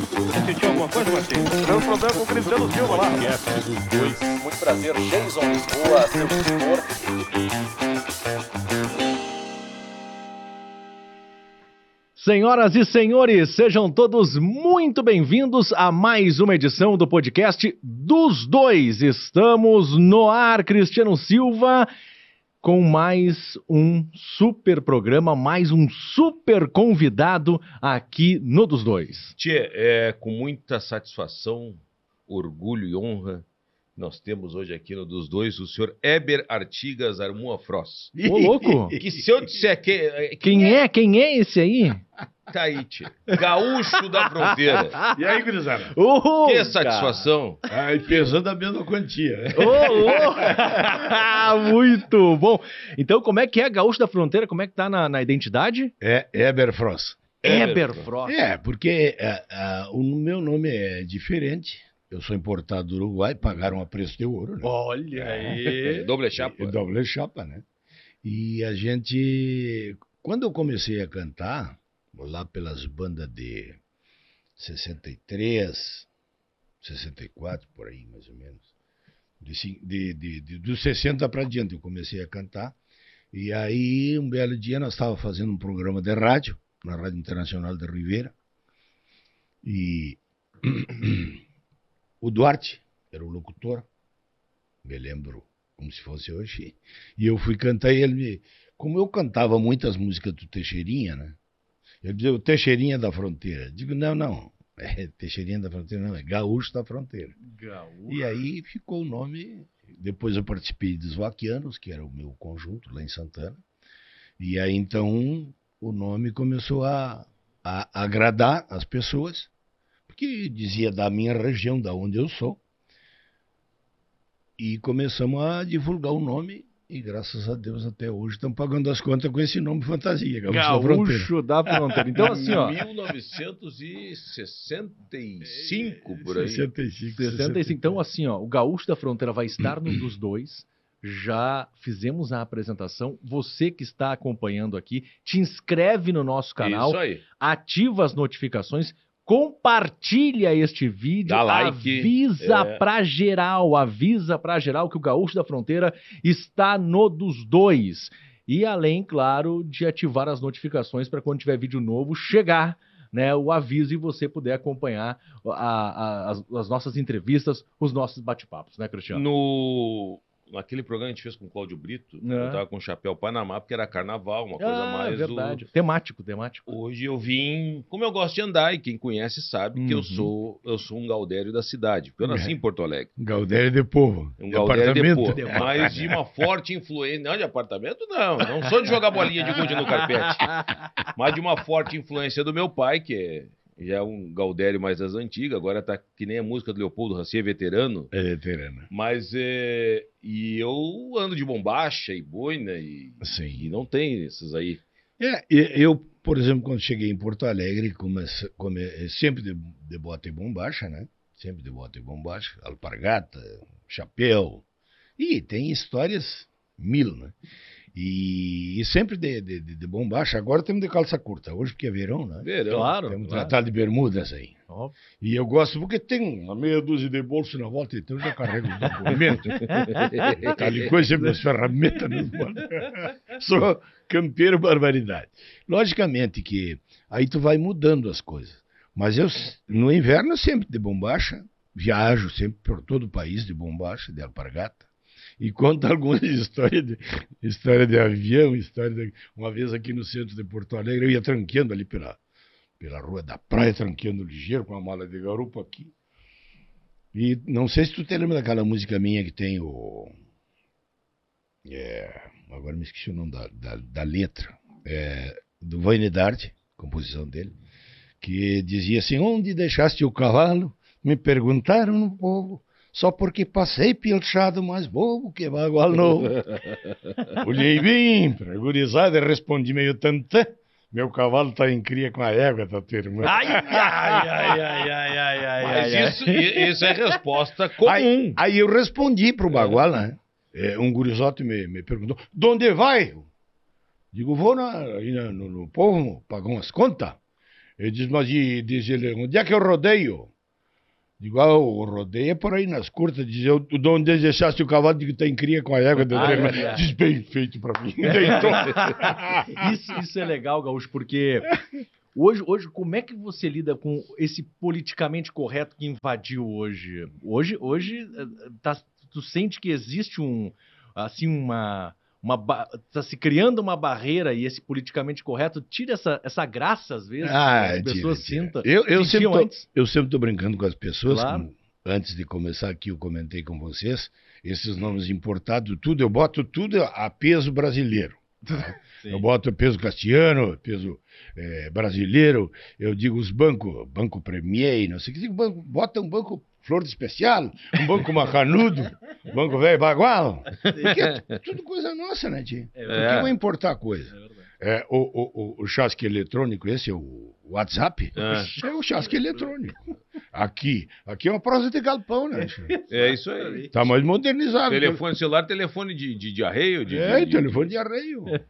Sentiu alguma coisa, Martins? Deu problema com o Cristiano Silva lá. Muito prazer, Jason Lisboa, seu tutor. Senhoras e senhores, sejam todos muito bem-vindos a mais uma edição do podcast dos dois. Estamos no ar, Cristiano Silva, com mais um super programa, mais um super convidado aqui no dos dois. Tchê, é com muita satisfação, orgulho e honra, nós temos hoje aqui no dos dois o senhor Eber Artigas Armua Frost. Ô, louco! Que se eu disser que. Quem é? Quem é esse aí? Tchê. Gaúcho da fronteira. E aí, gurizada? Ô, Que satisfação. Ai, pesando a mesma quantia. né? Ô, louco! muito bom. Então, como é que é Gaúcho da Fronteira? Como é que tá na, na identidade? É Eberfrost. Eberfrost. É, porque é, é, o meu nome é diferente. Eu sou importado do Uruguai, pagaram a preço de ouro, né? Olha É, aí. doble chapa. Doble chapa, né? E a gente, quando eu comecei a cantar, lá pelas bandas de 63, 64, por aí mais ou menos, de, de, de, de- dos 60 para diante eu comecei a cantar. E aí, um belo dia, nós estávamos fazendo um programa de rádio, na Rádio Internacional de Ribeira, e o Duarte era o locutor, me lembro como se fosse hoje. E eu fui cantar e ele me. Como eu cantava muitas músicas do Teixeirinha, né? Ele dizia o Teixeirinha da Fronteira. Digo, não, não. É Teixeirinha da Fronteira, não, é Gaúcho da Fronteira. E aí ficou o nome. Depois eu participei dos Vaquianos, que era o meu conjunto lá em Santana. E aí então o nome começou a, a agradar as pessoas, porque dizia da minha região, da onde eu sou. E começamos a divulgar o nome e graças a Deus até hoje estamos pagando as contas com esse nome fantasia, Gaúcho, da Fronteira. Gaúcho da Fronteira. Então, assim, ó. 1965 por aí. 65, 65. Então, assim, ó, o Gaúcho da Fronteira vai estar no dos dois. Já fizemos a apresentação. Você que está acompanhando aqui, te inscreve no nosso canal, Isso aí. ativa as notificações, compartilha este vídeo, Dá like, avisa é. pra geral, avisa pra geral que o Gaúcho da Fronteira está no dos dois. E além, claro, de ativar as notificações para quando tiver vídeo novo chegar né, o aviso e você puder acompanhar a- a- as, as nossas entrevistas, os nossos bate-papos, né, Cristiano? No... Naquele programa que a gente fez com o Cláudio Brito, É. eu tava com o chapéu Panamá, porque era carnaval, uma coisa ah, mais. é o- verdade. Temático, temático. Hoje eu vim, como eu gosto de andar, e quem conhece sabe que eu Uhum. sou eu sou um gaudério da cidade, porque eu nasci É. em Porto Alegre. Gaudério de povo. Um gaudério de pô, mas de uma forte influência, não de apartamento não, não sou de jogar bolinha de gude no carpete, mas de uma forte influência do meu pai, que é, já é um gaudério mais das antigas, agora tá que nem a música do Leopoldo Rancier, veterano, É veterano. mas é, e eu ando de bombacha e boina e, Sim. e não tem esses aí. É, eu, por exemplo, quando cheguei em Porto Alegre, comece, come, sempre de, de bota e bombacha, né? Sempre de bota e bombacha, alpargata, chapéu. E tem histórias mil, né? E, e sempre de, de, de, de bombacha. Agora temos de calça curta, hoje porque é verão, né? Verão. Claro. Temos claro. tratado de bermudas aí. Ó, E eu gosto porque tem uma meia dúzia de bolso na volta, então eu já carrego os documentos. Tal e coisa, sempre as ferramentas. Sou campeiro barbaridade. Logicamente que aí tu vai mudando as coisas. Mas eu, no inverno, sempre de bombacha, viajo sempre por todo o país de bombacha, de alpargata. E conto algumas histórias de, história de avião, história de, uma vez aqui no centro de Porto Alegre, eu ia tranqueando ali pela, pela rua da praia, tranqueando ligeiro, com a mala de garupa aqui. E não sei se tu te lembra daquela música minha que tem o. É, agora me esqueci o nome da, da, da letra. É, do Vainidade, composição dele, que dizia assim: Onde deixaste o cavalo? Me perguntaram no povo. Só porque passei pilchado mais bobo que bagual novo. Olhei bem pra gurizada e respondi meio tantã. Meu cavalo tá em cria com a égua da tua irmã. Ai, ai, ai, ai, ai, ai, ai, Mas ai, isso, i- isso é resposta comum. Aí, aí eu respondi pro Bagual, né? É, um gurizote me, me perguntou, de onde vai? Digo, vou na, no, no povo pagar umas contas. Ele diz, mas e, diz ele, onde é que eu rodeio? Digo, ah, o rodeio é por aí nas curtas. Diz, eu, de onde deixaste o cavalo de que tem cria com a égua Ah, é verdade. Diz, bem feito pra mim. Deitou. Isso, isso é legal, Gaúcho, porque hoje, hoje, como é que você lida com esse politicamente correto que invadiu hoje? Hoje, hoje eh, tá- tu sente que existe um, assim, uma... Uma ba- tá se criando uma barreira e esse politicamente correto tira essa, essa graça, às vezes, Ah, que as tira, pessoas tira. sintam. Eu, eu, sempre tô, antes. eu sempre tô brincando com as pessoas. Claro. como antes de começar aqui, eu comentei com vocês. Esses nomes importados, tudo, eu boto tudo a peso brasileiro. tá? Eu boto peso castiano, peso eh, brasileiro. Eu digo os bancos, Banco Premier, não sei o que. digo, banco- Bota um banco flor de especial, um banco macanudo, um banco velho bagual. É tudo coisa nossa, né, Tia? É Por que vai importar coisa? É. É, o, o, o, o chasque eletrônico, esse é o WhatsApp, Ah. é o chasque eletrônico. Aqui, aqui é uma prosa de galpão, né? É isso aí. Tá mais modernizado. Telefone celular, telefone de, de, de arreio. De, É, de- telefone de arreio. É.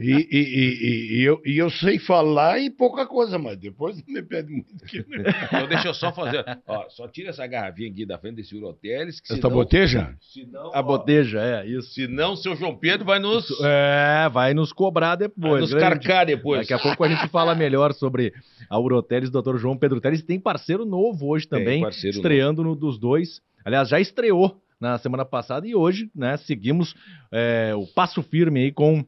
E, e, e, e, eu, e eu sei falar e pouca coisa, mas depois não me pede muito. Que... Então deixa eu só fazer. Ó, só tira essa garrafinha aqui da frente desse Uroteles. Que senão, boteja? senão, A ó, boteja, é, isso. Senão, seu João Pedro vai nos, É, vai nos cobrar vai depois. nos grande. carcar depois. Daqui a pouco a gente fala melhor sobre a Uroteles do Dr. João Pedro Teles. Tem parceiro novo hoje também, parceiro estreando no dos dois. Aliás, já estreou na semana passada e hoje, né, seguimos é, o passo firme aí com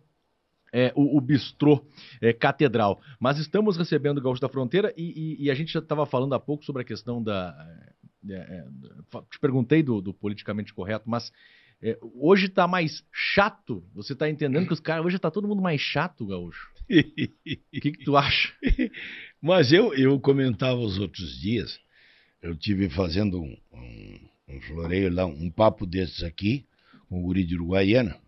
é, o, o Bistrô é, Catedral. Mas estamos recebendo o Gaúcho da Fronteira e, e- e a gente já estava falando há pouco sobre a questão da. é, é, da- te perguntei do, do politicamente correto, mas é, hoje está mais chato. Você está entendendo que os caras. Hoje está todo mundo mais chato, Gaúcho. O que, que tu acha? Mas eu, eu comentava os outros dias, eu tive fazendo um, um, um floreio lá, um papo desses aqui, com o guri de Uruguaiana,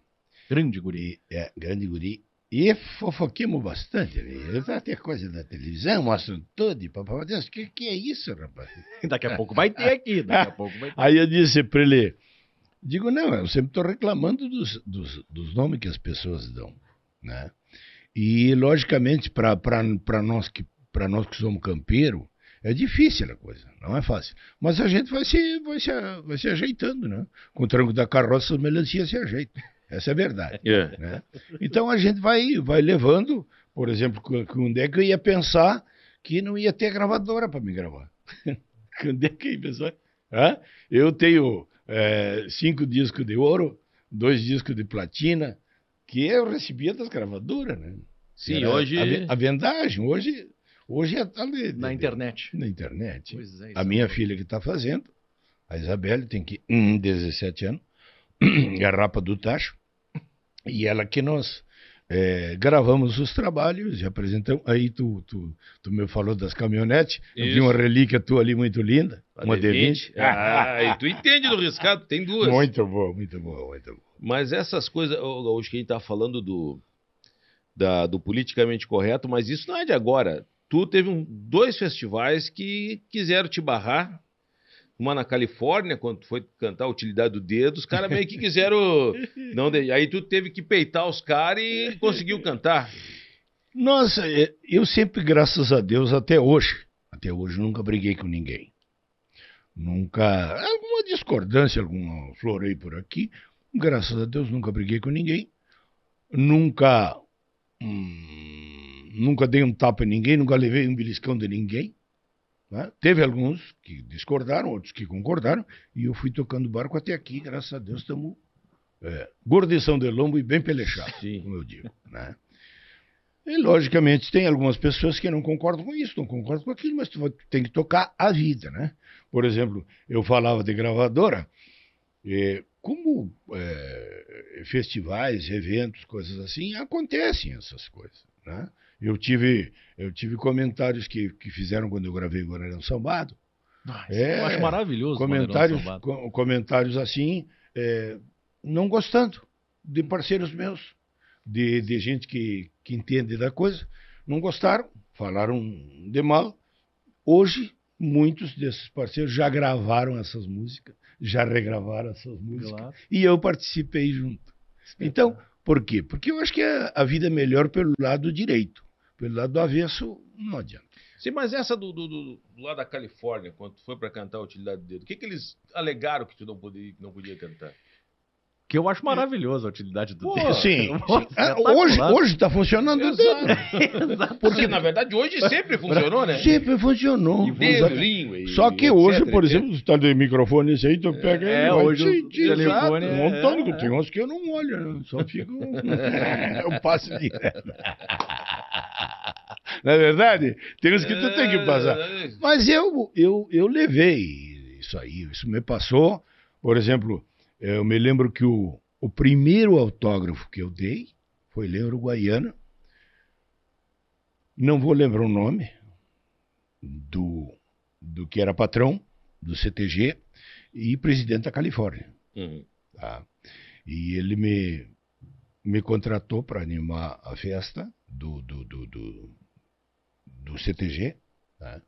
Grande guri. e, é, grande guri, e fofoquemos bastante. Até coisa da televisão, mostram tudo, e papapá. Deus, que, que é isso, rapaz? Daqui a pouco vai ter aqui. Daqui a pouco vai ter. Aí eu disse para ele, digo, não, eu sempre estou reclamando dos, dos, dos nomes que as pessoas dão, né? E, logicamente, para nós, que- nós que somos campeiro, é difícil a coisa, não é fácil. Mas a gente vai se, vai se, vai se ajeitando, né? Com o tranco da carroça, as melancias se ajeitam. Essa é a verdade. É. né? Então a gente vai, vai levando, por exemplo, qu- quando é que eu ia pensar que não ia ter gravadora para me gravar? quando é que eu ia pensar? Hã? Eu tenho eh, cinco discos de ouro, dois discos de platina, que eu recebia das gravadoras, né? Sim, Era hoje. A, a vendagem, hoje, hoje é ali, Na de- internet. Na internet. Pois é, isso A é minha filha que está fazendo, a Isabelle, tem que hum, 17 anos, é a rapa do tacho, e ela que nós eh, gravamos os trabalhos e apresentamos. Aí tu, tu, tu me falou das caminhonetes, eu vi uma relíquia tua ali muito linda, uma D20. Ah, e tu entende do riscado, tem duas. Muito boa, muito boa, muito boa. Mas essas coisas, Gaúcho, que a gente tá falando do, da- do politicamente correto, mas isso não é de agora. Tu teve um- dois festivais que quiseram te barrar. Uma na Califórnia, quando tu foi cantar a Utilidade do Dedo, os caras meio que quiseram. Não, de- aí tu teve que peitar os caras e conseguiu cantar. Nossa, eu sempre, graças a Deus, até hoje, até hoje nunca briguei com ninguém. Nunca, alguma discordância, algum floreio por aqui, graças a Deus nunca briguei com ninguém. Nunca, hum, nunca dei um tapa em ninguém, nunca levei um beliscão de ninguém. né? Teve alguns que discordaram, outros que concordaram, e eu fui tocando barco até aqui, graças a Deus estamos é, gordição de lombo e bem pelechados, Sim. como eu digo, né? E, logicamente, tem algumas pessoas que não concordam com isso, não concordam com aquilo, mas tu tem que tocar a vida, né? Por exemplo, eu falava de gravadora, eh, como eh, festivais, eventos, coisas assim, acontecem essas coisas, né? Eu tive, eu tive comentários que, que fizeram quando eu gravei o Guararão Sambado, Ah, É, eu acho maravilhoso. comentários, Bandeirão Sambado. co- comentários assim, é, não gostando de parceiros meus, de, de gente que, que entende da coisa, não gostaram, falaram de mal. Hoje, muitos desses parceiros já gravaram essas músicas, já regravaram essas músicas, Claro. e eu participei junto. Então, por quê? Porque eu acho que a, a vida é melhor pelo lado direito, pelo lado do avesso, não adianta. Sim, mas essa do, do, do, do lado da Califórnia, quando foi pra cantar a Utilidade do Dedo, o que, que eles alegaram que tu não podia, que não podia cantar? Que eu acho maravilhoso a utilidade do Pô, dedo. Sim. Sim. Ah, hoje hoje está funcionando o dedo. Porque, na verdade, hoje sempre funcionou, né? Sempre funcionou. Dedo, língua e Só que etc, hoje, por exemplo, tu tá de microfone esse aí, tu pega É, ele, vai hoje o telefone exato, é- um montão, é. tem uns que eu não olho, né? só fico... eu passo direto. Não é verdade? Tem uns que tu tem que passar. É, Mas eu, eu, eu levei isso aí, isso me passou. Por exemplo, eu me lembro que o, o primeiro autógrafo que eu dei foi lá em Uruguaiana. Não vou lembrar o nome do, do que era patrão do CTG e presidente da Califórnia. Uhum. tá? E ele me, me contratou para animar a festa do, do, do, do, do CTG. tá?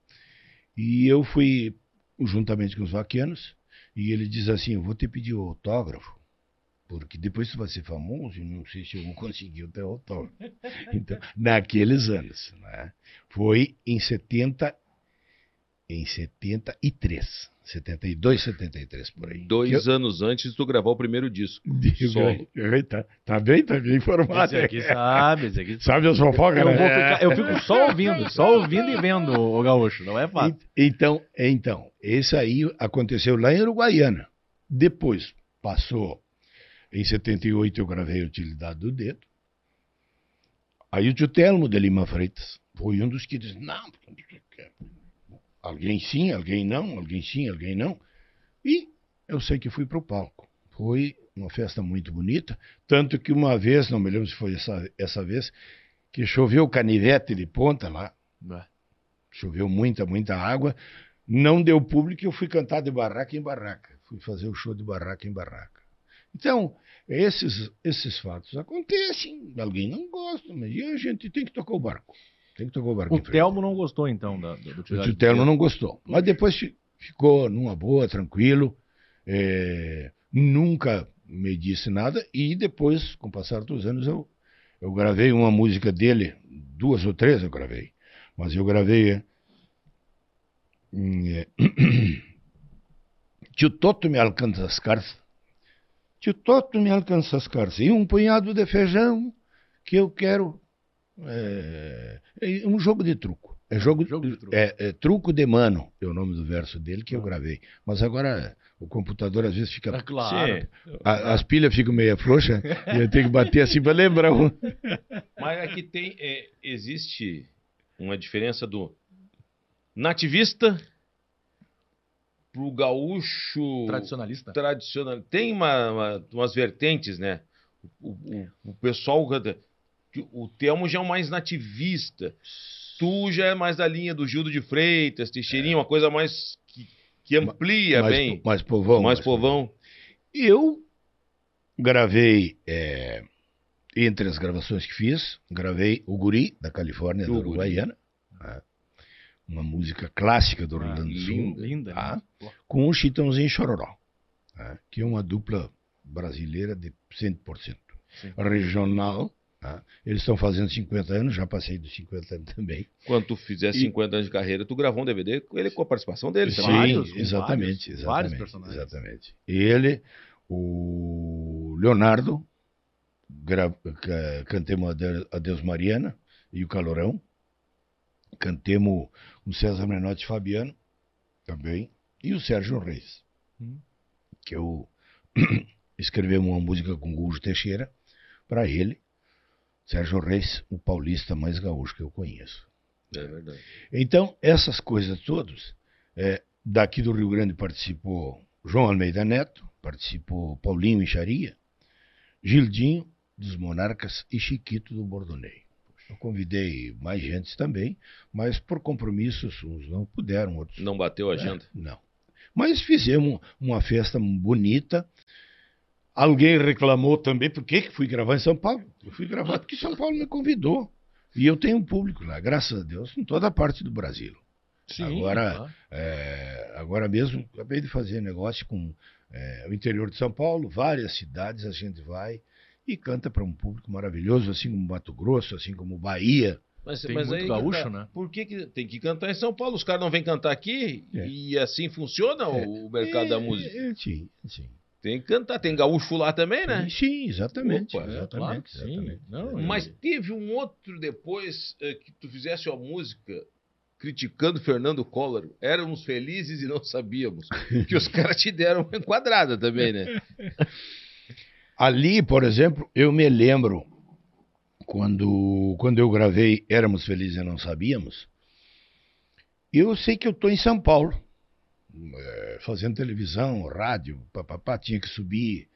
E eu fui juntamente com os vaquianos e ele diz assim, eu vou te pedir o autógrafo, porque depois tu vai ser famoso e não sei se eu vou conseguir o teu autógrafo. Então, naqueles anos. Né? Foi em 70, em 73, 72, 73 por aí. Dois anos antes de tu gravar o primeiro disco. Digo, aí, tá, tá bem, tá bem informado. Esse aqui sabe, esse aqui sabe. Sabe as fofocas, Eu, né? ficar- eu fico só ouvindo, só ouvindo e vendo o gaúcho, não é fácil. E- Então, então, esse aí aconteceu lá em Uruguaiana. Depois, passou, em 78 eu gravei a Utilidade do Dedo. Aí o tio Telmo de Lima Freitas foi um dos que disse, não, alguém sim, alguém não, alguém sim, alguém não. E eu sei que fui para o palco. Foi uma festa muito bonita, tanto que uma vez, não me lembro se foi essa, essa vez, que choveu canivete de ponta lá, choveu muita, muita água, não deu público e eu fui cantar de barraca em barraca. Fui fazer o show de barraca em barraca. Então, esses, esses fatos acontecem, alguém não gosta, mas a gente tem que tocar o barco. Tem que tocar o barco O. Telmo não gostou, então, da, da, O utilidade tio Telmo não gostou. Mas depois fi- ficou numa boa, tranquilo. é, nunca me disse nada. E depois, com o passar dos anos, eu, eu gravei uma música dele, duas ou três eu gravei. Mas eu gravei. é, é, Tio Toto me alcança as cartas. Tio Toto me alcança as cartas. E um punhado de feijão que eu quero. É, é um jogo de truco. É jogo, Jogo de truco. É, é truco de mano, é o nome do verso dele que eu gravei. Mas agora o computador às vezes fica. É claro. Sim. a- as pilhas ficam meio frouxas e eu tenho que bater assim para lembrar. um. Mas aqui tem. é, existe uma diferença do nativista pro gaúcho Tradicionalista. tradicional. Tem uma, uma- umas vertentes, né? O, o- o pessoal. O Telmo já é um mais nativista. Tu já é mais da linha do Gildo de Freitas, Teixeirinha, uma coisa mais que, que amplia mais, bem. mais povão. mais povão. Eu gravei, é, entre as gravações que fiz, gravei O Guri, da Califórnia, da O Guri. Uruguaiana. né? Uma música clássica do Rio Grande do Sul. Linda, linda. tá? com o Chitãozinho Chororó, né? que é uma dupla brasileira de 100%. Sim. Regional. Tá? Eles estão fazendo 50 anos, já passei dos 50 anos também. Quando tu fizer 50 anos de carreira, tu gravou um DVD com ele com a participação dele. Sim, vários, com exatamente, vários- exatamente. vários personagens. Exatamente. Ele, o Leonardo, gra... ca- cantemos Ade- Adeus Mariana e o Calorão. Cantemos o César Menotti Fabiano também. E o Sérgio Reis. Hum. Que eu escrevemos uma música com o Gujo Teixeira para ele. Sérgio Reis, o paulista mais gaúcho que eu conheço. É verdade. Então, essas coisas todas, é, daqui do Rio Grande participou João Almeida Neto, participou Paulinho Enxaria, Gildinho dos Monarcas e Chiquito do Bordonei. Eu convidei mais gente também, mas por compromissos uns não puderam, outros Não bateu a agenda. é, não. Mas fizemos uma festa bonita. Alguém reclamou também, por que que fui gravar em São Paulo? Eu fui gravar porque São Paulo me convidou. E eu tenho um público lá, graças a Deus, em toda parte do Brasil. Sim, Agora- tá. É, agora mesmo, acabei de fazer negócio com é, o interior de São Paulo, várias cidades a gente vai e canta para um público maravilhoso, assim como Mato Grosso, assim como Bahia. Mas, Tem mas muito aí gaúcho, tá. né? Por que, que tem que cantar em São Paulo? Os caras não vêm cantar aqui É. e assim funciona o mercado da música. É, é, sim, sim. Tem que cantar, tem gaúcho lá também, né? Sim, exatamente. Opa, é, exatamente, claro que sim. exatamente. Não, Mas teve um outro depois eh, que tu fizesse uma música criticando Fernando Collor. Éramos felizes e não sabíamos. que os caras te deram uma enquadrada também, né? Ali, por exemplo, eu me lembro quando, quando eu gravei Éramos Felizes e Não Sabíamos. Eu sei que eu estou em São Paulo, fazendo televisão, rádio, papapá, tinha que subir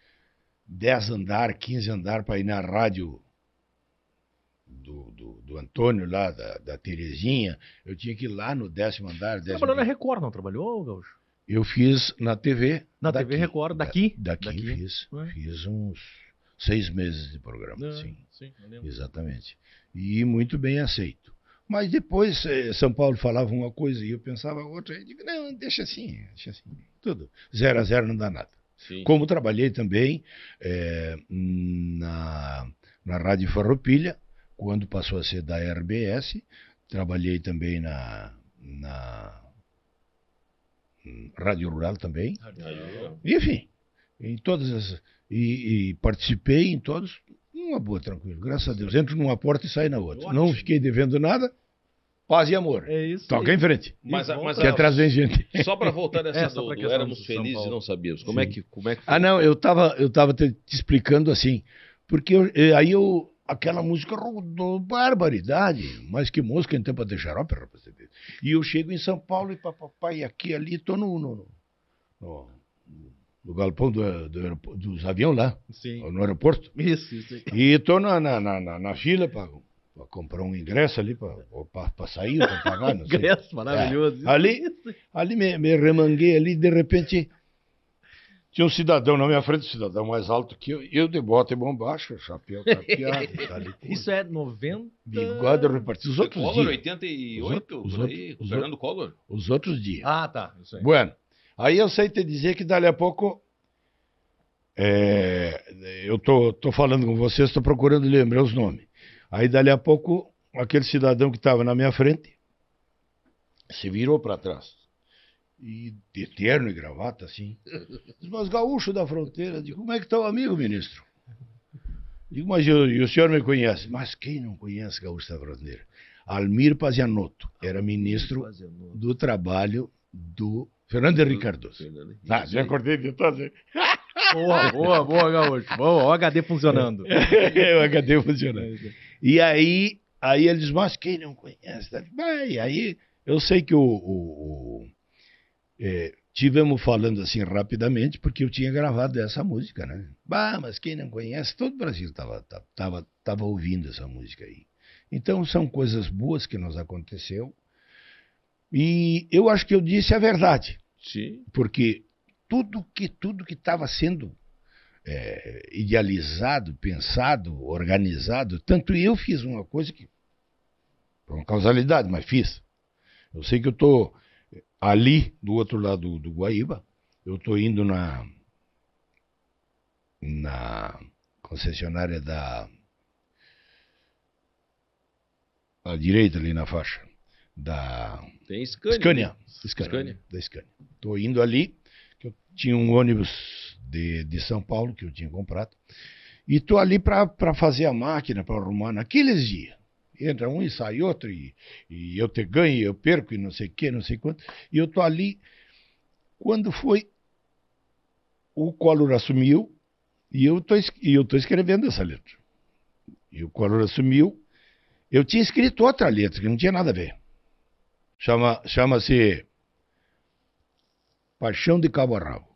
10 andar, 15 andar para ir na rádio do, do, do Antônio lá, da, da Terezinha. Eu tinha que ir lá no décimo andar. Você Décimo... trabalhou na Record, não trabalhou, Gaúcho? Eu fiz na TV. Na daqui. TV Record, daqui? Da- Daqui, Daqui. fiz. É. Fiz uns seis meses de programa, Não, sim. sim. Exatamente. E muito bem aceito. Mas depois eh, São Paulo falava uma coisa e eu pensava outra. Eu digo, não, deixa assim, deixa assim. Tudo. Zero a zero não dá nada. Sim. Como trabalhei também eh, na, na Rádio Farroupilha, quando passou a ser da RBS, trabalhei também na, na hum, Rádio Rural também. Enfim, em todas as. E, e participei em todos, uma boa, tranquilo. Graças a Deus. Entro numa porta e saio na outra. Não fiquei devendo nada. Paz e amor. É isso. Toca aí. em frente. Mas, mas Que a- atrás vem gente. só para voltar nessa É, só do, do Éramos Felizes e não sabíamos. Como é que, como é que foi? Ah, não, eu estava eu tava te, te explicando assim. Porque eu- eh, aí eu. Aquela música rodou barbaridade. Mas que música em tempo de xarope, rapaz. E eu chego em São Paulo e papai aqui ali, tô no. no, no, no, no galpão do, do dos aviões lá, Sim. no aeroporto. Isso, isso aí. E tô na, na, na, na, na fila para comprar um ingresso ali, para sair, para pagar, não sei. Ingresso maravilhoso. Ali, ali me, me remanguei ali, de repente tinha um cidadão na minha frente, um cidadão mais alto que eu, eu de bota e bombacha, chapéu tapeado, tá ali, com Isso é 90. bigode repartido. Os outros Collor, dias. 88, Os os por aí, os Fernando Collor. Os outros dias. Ah, tá. Isso aí. Bueno, aí eu sei te dizer que dali a pouco é, eu tô, tô falando com vocês, estou procurando lembrar os nomes. Aí dali a pouco aquele cidadão que estava na minha frente se virou para trás. E de terno e gravata, assim. Diz, mas gaúcho da fronteira, digo, como é que está o amigo, ministro? Digo, mas eu- e o senhor me conhece? Mas quem não conhece gaúcho da fronteira? Almir Pazianotto, era ministro do trabalho do Fernando Henrique Cardoso. Ah, já acordei de todos. Boa, boa, boa, Gaúcho. Boa, o HD funcionando. o HD funcionando. E aí, aí ele diz, mas quem não conhece? Vai, aí eu sei que o, o- o- é, tivemos falando assim rapidamente, porque eu tinha gravado essa música, né? Bah, mas quem não conhece, todo o Brasil estava tava, tava ouvindo essa música aí. Então são coisas boas que nos aconteceu. E eu acho que eu disse a verdade Sim. porque tudo que tudo que estava sendo é, idealizado, pensado, organizado, tanto eu fiz uma coisa que por uma causalidade, mas fiz. Eu sei que eu estou ali do outro lado do Guaíba, eu estou indo na na concessionária da à direita ali na faixa da Tem Scania. Scania. Scania. Scania. Da Scania. Estou indo ali, que eu tinha um ônibus de, de São Paulo que eu tinha comprado. E estou ali para fazer a máquina, para arrumar naqueles dias. Entra um e sai outro, e, e eu te ganho, eu perco, e não sei o que, não sei quanto. E eu estou ali. Quando foi, o Collor assumiu, e eu estou escrevendo essa letra. E o Collor assumiu. Eu tinha escrito outra letra, que não tinha nada a ver. Chama, chama-se Paixão de Cabo a.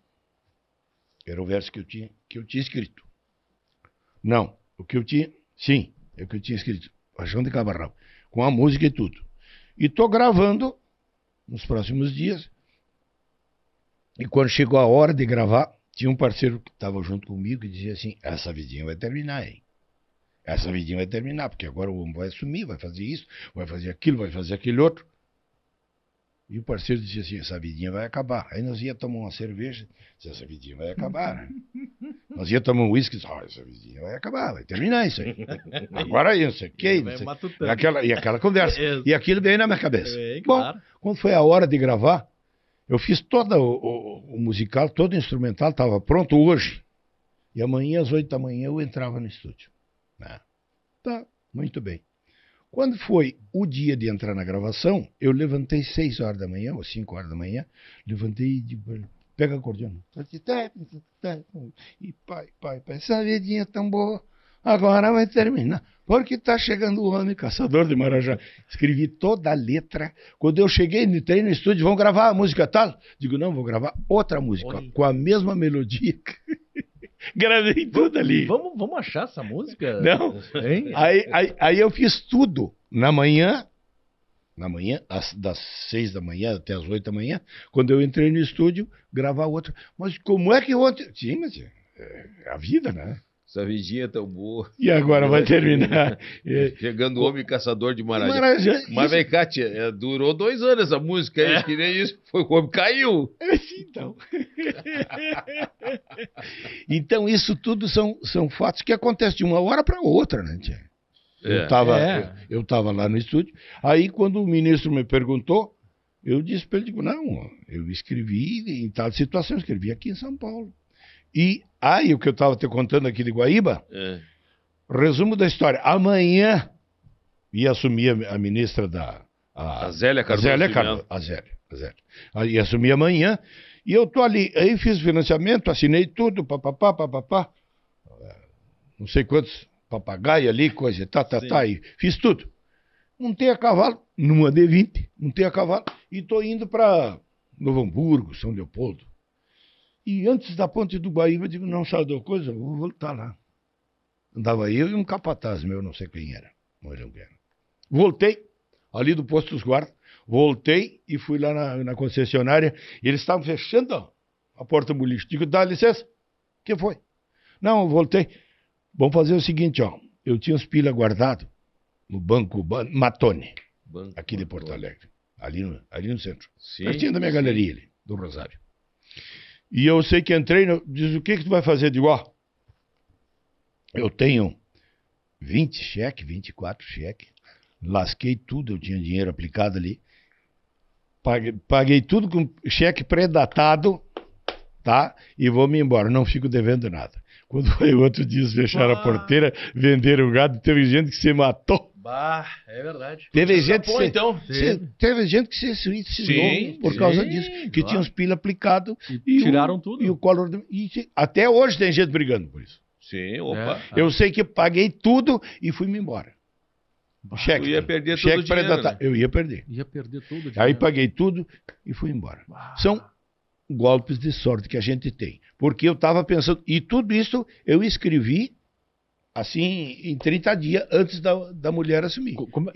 Era o verso que eu tinha, que eu tinha escrito. Não, o que eu tinha, sim, é o que eu tinha escrito. Paixão de Rabo. Com a música e tudo. E estou gravando nos próximos dias. E quando chegou a hora de gravar, tinha um parceiro que estava junto comigo que dizia assim: essa vidinha vai terminar, hein? Essa vidinha vai terminar, porque agora o homem vai assumir, vai fazer isso, vai fazer aquilo, vai fazer aquele outro. E o parceiro disse assim: essa vidinha vai acabar. Aí nós ia tomar uma cerveja, disse, essa vidinha vai acabar. Nós ia tomar um uísque e ó, essa vizinha vai acabar, vai terminar isso aí. Agora aí, não sei o que. E matutando. aquela, e aquela conversa. É. E aquilo veio na minha cabeça. É, Bom, claro. quando foi a hora de gravar, eu fiz todo o, o- o musical, todo o instrumental, estava pronto hoje. E amanhã, às oito da manhã, eu entrava no estúdio. Ah, tá, muito bem. Quando foi o dia de entrar na gravação, eu levantei seis horas da manhã, ou cinco horas da manhã, levantei e digo, pega a acordeon. E pai, pai, pai, essa vidinha é tão boa, agora vai terminar. Porque tá chegando o homem caçador de Marajá. Escrevi toda a letra. Quando eu cheguei, entrei no estúdio, vão gravar a música tal? Digo, não, vou gravar outra música, Olha. com a mesma melodia. Gravei tudo ali. Vamos, vamos achar essa música? Não. Hein? Aí, aí, aí eu fiz tudo na manhã, na manhã, das seis da manhã até as oito da manhã, quando eu entrei no estúdio, gravar outra. Mas como é que ontem. Sim, mas é, é a vida, né? Essa vidinha é tão boa. E agora vai terminar. É, Chegando o homem caçador de Marajá. Marajá, Mas isso- vem cá, tia, é, durou dois anos essa música aí, que nem isso. Foi o homem caiu. Então. então, isso tudo são, são fatos que acontecem de uma hora para outra, né, tia? Eu É. estava É. eu, eu lá no estúdio. Aí, quando o ministro me perguntou, eu disse para ele: digo, não, eu escrevi em tal situação, eu escrevi aqui em São Paulo. E aí, o que eu estava te contando aqui de Guaíba, É. resumo da história: amanhã ia assumir a, ministra da. A Zélia a Cardoso. Zélia de Cardoso. A Zélia, a Zélia. Aí ia assumir amanhã. E eu tô ali. Aí fiz financiamento, assinei tudo, papapá, papapá. Não sei quantos papagaio ali, coisa tá, tá, Sim. tá. E fiz tudo. Montei a cavalo, numa D20, montei a cavalo e tô indo para Novo Hamburgo, São Leopoldo. E antes da ponte do Guaíba, eu digo, não sabe da coisa, eu vou voltar lá. Andava eu e um capataz meu, não sei quem era. Quem era. Voltei, ali do posto dos guardas, voltei e fui lá na, na concessionária. E eles estavam fechando a porta do boliche. Digo, dá licença. Que foi? Não, eu voltei. Vamos fazer o seguinte, ó. Eu tinha os pilhas guardados no banco Ban- Matone, Banco aqui de Porto Alegre. Ali no, ali no centro. Sim. Pertinho da minha galeria ali, do Rosário. E eu sei que entrei, diz, o que que tu vai fazer? Digo, ó, eu tenho 20 cheques, 24 cheques, lasquei tudo, eu tinha dinheiro aplicado ali, paguei, paguei tudo com cheque pré-datado, tá? E vou me embora, não fico devendo nada. Quando foi outro dia, fecharam a Ah. porteira, venderam o gado, teve gente que se matou. Bah, é verdade. Teve gente que Pô, se, então. se- teve gente que se suicidou Sim, por sim, causa disso, que claro. tinha os pilha aplicados E e tiraram o, tudo. E o Collor. do- e até hoje tem gente brigando por isso. Sim, opa. É. Eu sei que paguei tudo e fui-me embora. Cheque. tu ia perder todo cheque o dinheiro, né? Eu ia perder. Ia perder tudo. Aí paguei tudo e fui embora. São golpes de sorte que a gente tem. Porque eu estava pensando. E tudo isso eu escrevi assim em 30 dias antes da, da mulher assumir. Co- Como,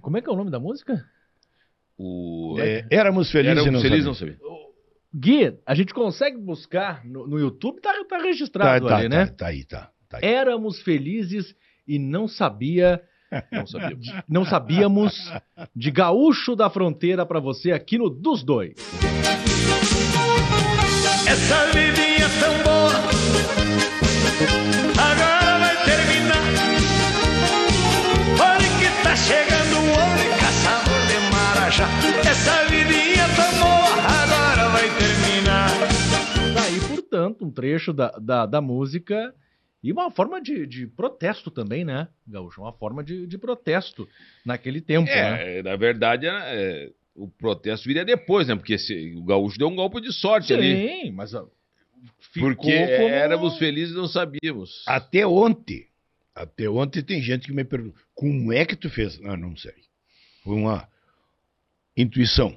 como é que é o nome da música? O... É, éramos felizes Era e não um feliz, não sabíamos. sabia. Gui, a gente consegue buscar no, no YouTube, tá, tá Tá, registrado tá, ali, tá, né? tá aí, tá. tá aí. Éramos felizes e não sabia, Não sabíamos. não sabíamos de gaúcho da fronteira pra você aqui no Dos Dois. Essa vidinha tão boa Agora tá chegando o homem caçador de Marajá Essa vidinha tão boa Agora vai terminar Daí, portanto, um trecho da, da, da música e uma forma de, de protesto também, né, Gaúcho? Uma forma de, de protesto naquele tempo, né? É, na verdade, é, o protesto viria depois, né? Porque esse- o Gaúcho deu um golpe de sorte ali. Sim, mas Porque como- éramos felizes e não sabíamos. Até ontem, até ontem tem gente que me pergunta, como é que tu fez? Ah, não sei. Foi uma intuição,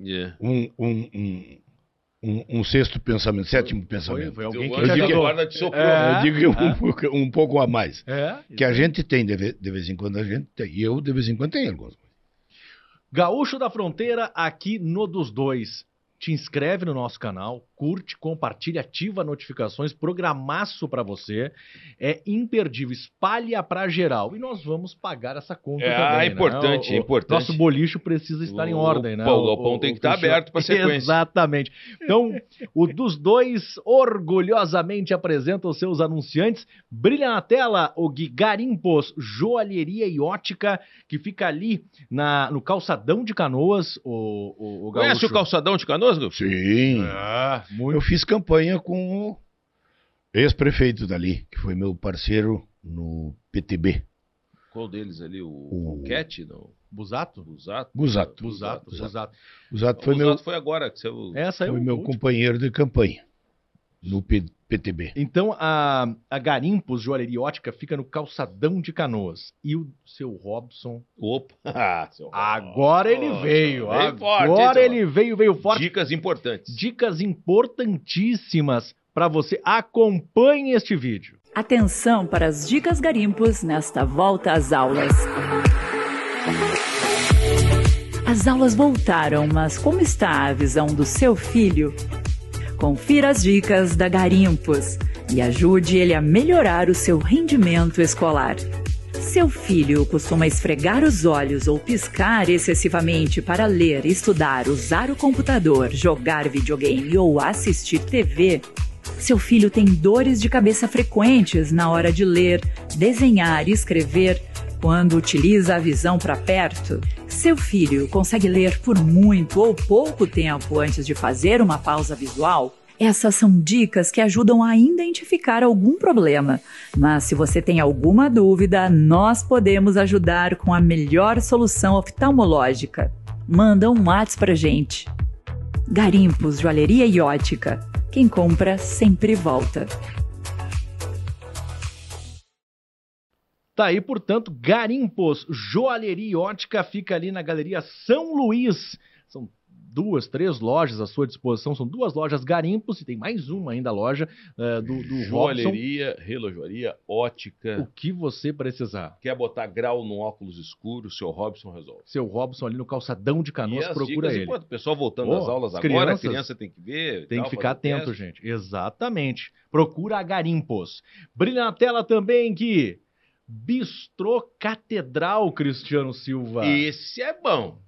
É. um, um, um, um, um sexto pensamento, sétimo Foi, pensamento. foi alguém que te da ajudou. guarda te. É. Eu digo que um, pouco, um pouco a mais. É, Que a gente tem, de vez, de vez em quando a gente tem. E eu, de vez em quando, tenho algumas coisas. Gaúcho da Fronteira aqui no Dos Dois. Te inscreve no nosso canal, curte, compartilha, ativa notificações, programaço pra você. É imperdível, espalha pra geral. E nós vamos pagar essa conta É, também. é importante, né? é importante. Nosso bolicho precisa estar em O- ordem, né? pô, o galpão tem que estar Cristiano- aberto pra sequência. Exatamente. Então, o dos dois orgulhosamente apresenta os seus anunciantes. Brilha na tela o Gui Garimpos Joalheria e Ótica, que fica ali na, no calçadão de Canoas. O, o, o Conhece o calçadão de Canoas? Sim. Ah, Eu muito. fiz campanha com o ex-prefeito dali, que foi meu parceiro no PTB, Qual deles ali? O, O- Cat? Não? Busato? Busato? Busato. Busato, Busato. Busato. Foi meu, Busato foi agora que saiu. Essa aí foi é o meu último. companheiro de campanha no P- PTB. Então, a, a Garimpos Joalheria Ótica fica no calçadão de Canoas. E o seu Robson Opa! Ah, seu- Agora ele Nossa, veio. forte, Agora hein, ele veio, veio forte. Dicas importantes. Dicas importantíssimas para você. Acompanhe este vídeo. Atenção para as dicas garimpos nesta volta às aulas. As aulas voltaram, mas como está a visão do seu filho? Confira as dicas da Garimpos e ajude ele a melhorar o seu rendimento escolar. Seu filho costuma esfregar os olhos ou piscar excessivamente para ler, estudar, usar o computador, jogar videogame ou assistir TV? Seu filho tem dores de cabeça frequentes na hora de ler, desenhar escrever quando utiliza a visão para perto? Seu filho consegue ler por muito ou pouco tempo antes de fazer uma pausa visual? Essas são dicas que ajudam a identificar algum problema. Mas se você tem alguma dúvida, nós podemos ajudar com a melhor solução oftalmológica. Manda um WhatsApp pra gente. Garimpos, Joalheria e Ótica. Quem compra sempre volta. Tá aí, portanto, Garimpos Joalheria e Ótica fica ali na Galeria São Luís. São duas, três lojas à sua disposição. São duas lojas Garimpos e tem mais uma ainda loja eh, do, do Robson. Joalheria, relojoaria, ótica. O que você precisar. Quer botar grau no óculos escuro, seu Robson resolve. Seu Robson ali no calçadão de Canoas, as procura ele. enquanto o pessoal voltando Pô, às aulas as agora, a criança tem que ver. Tem tal, que ficar atento, teste. gente. Exatamente. Procura a Garimpos. Brilha na tela também que Bistrô Catedral, Cristiano Silva. Esse é bom.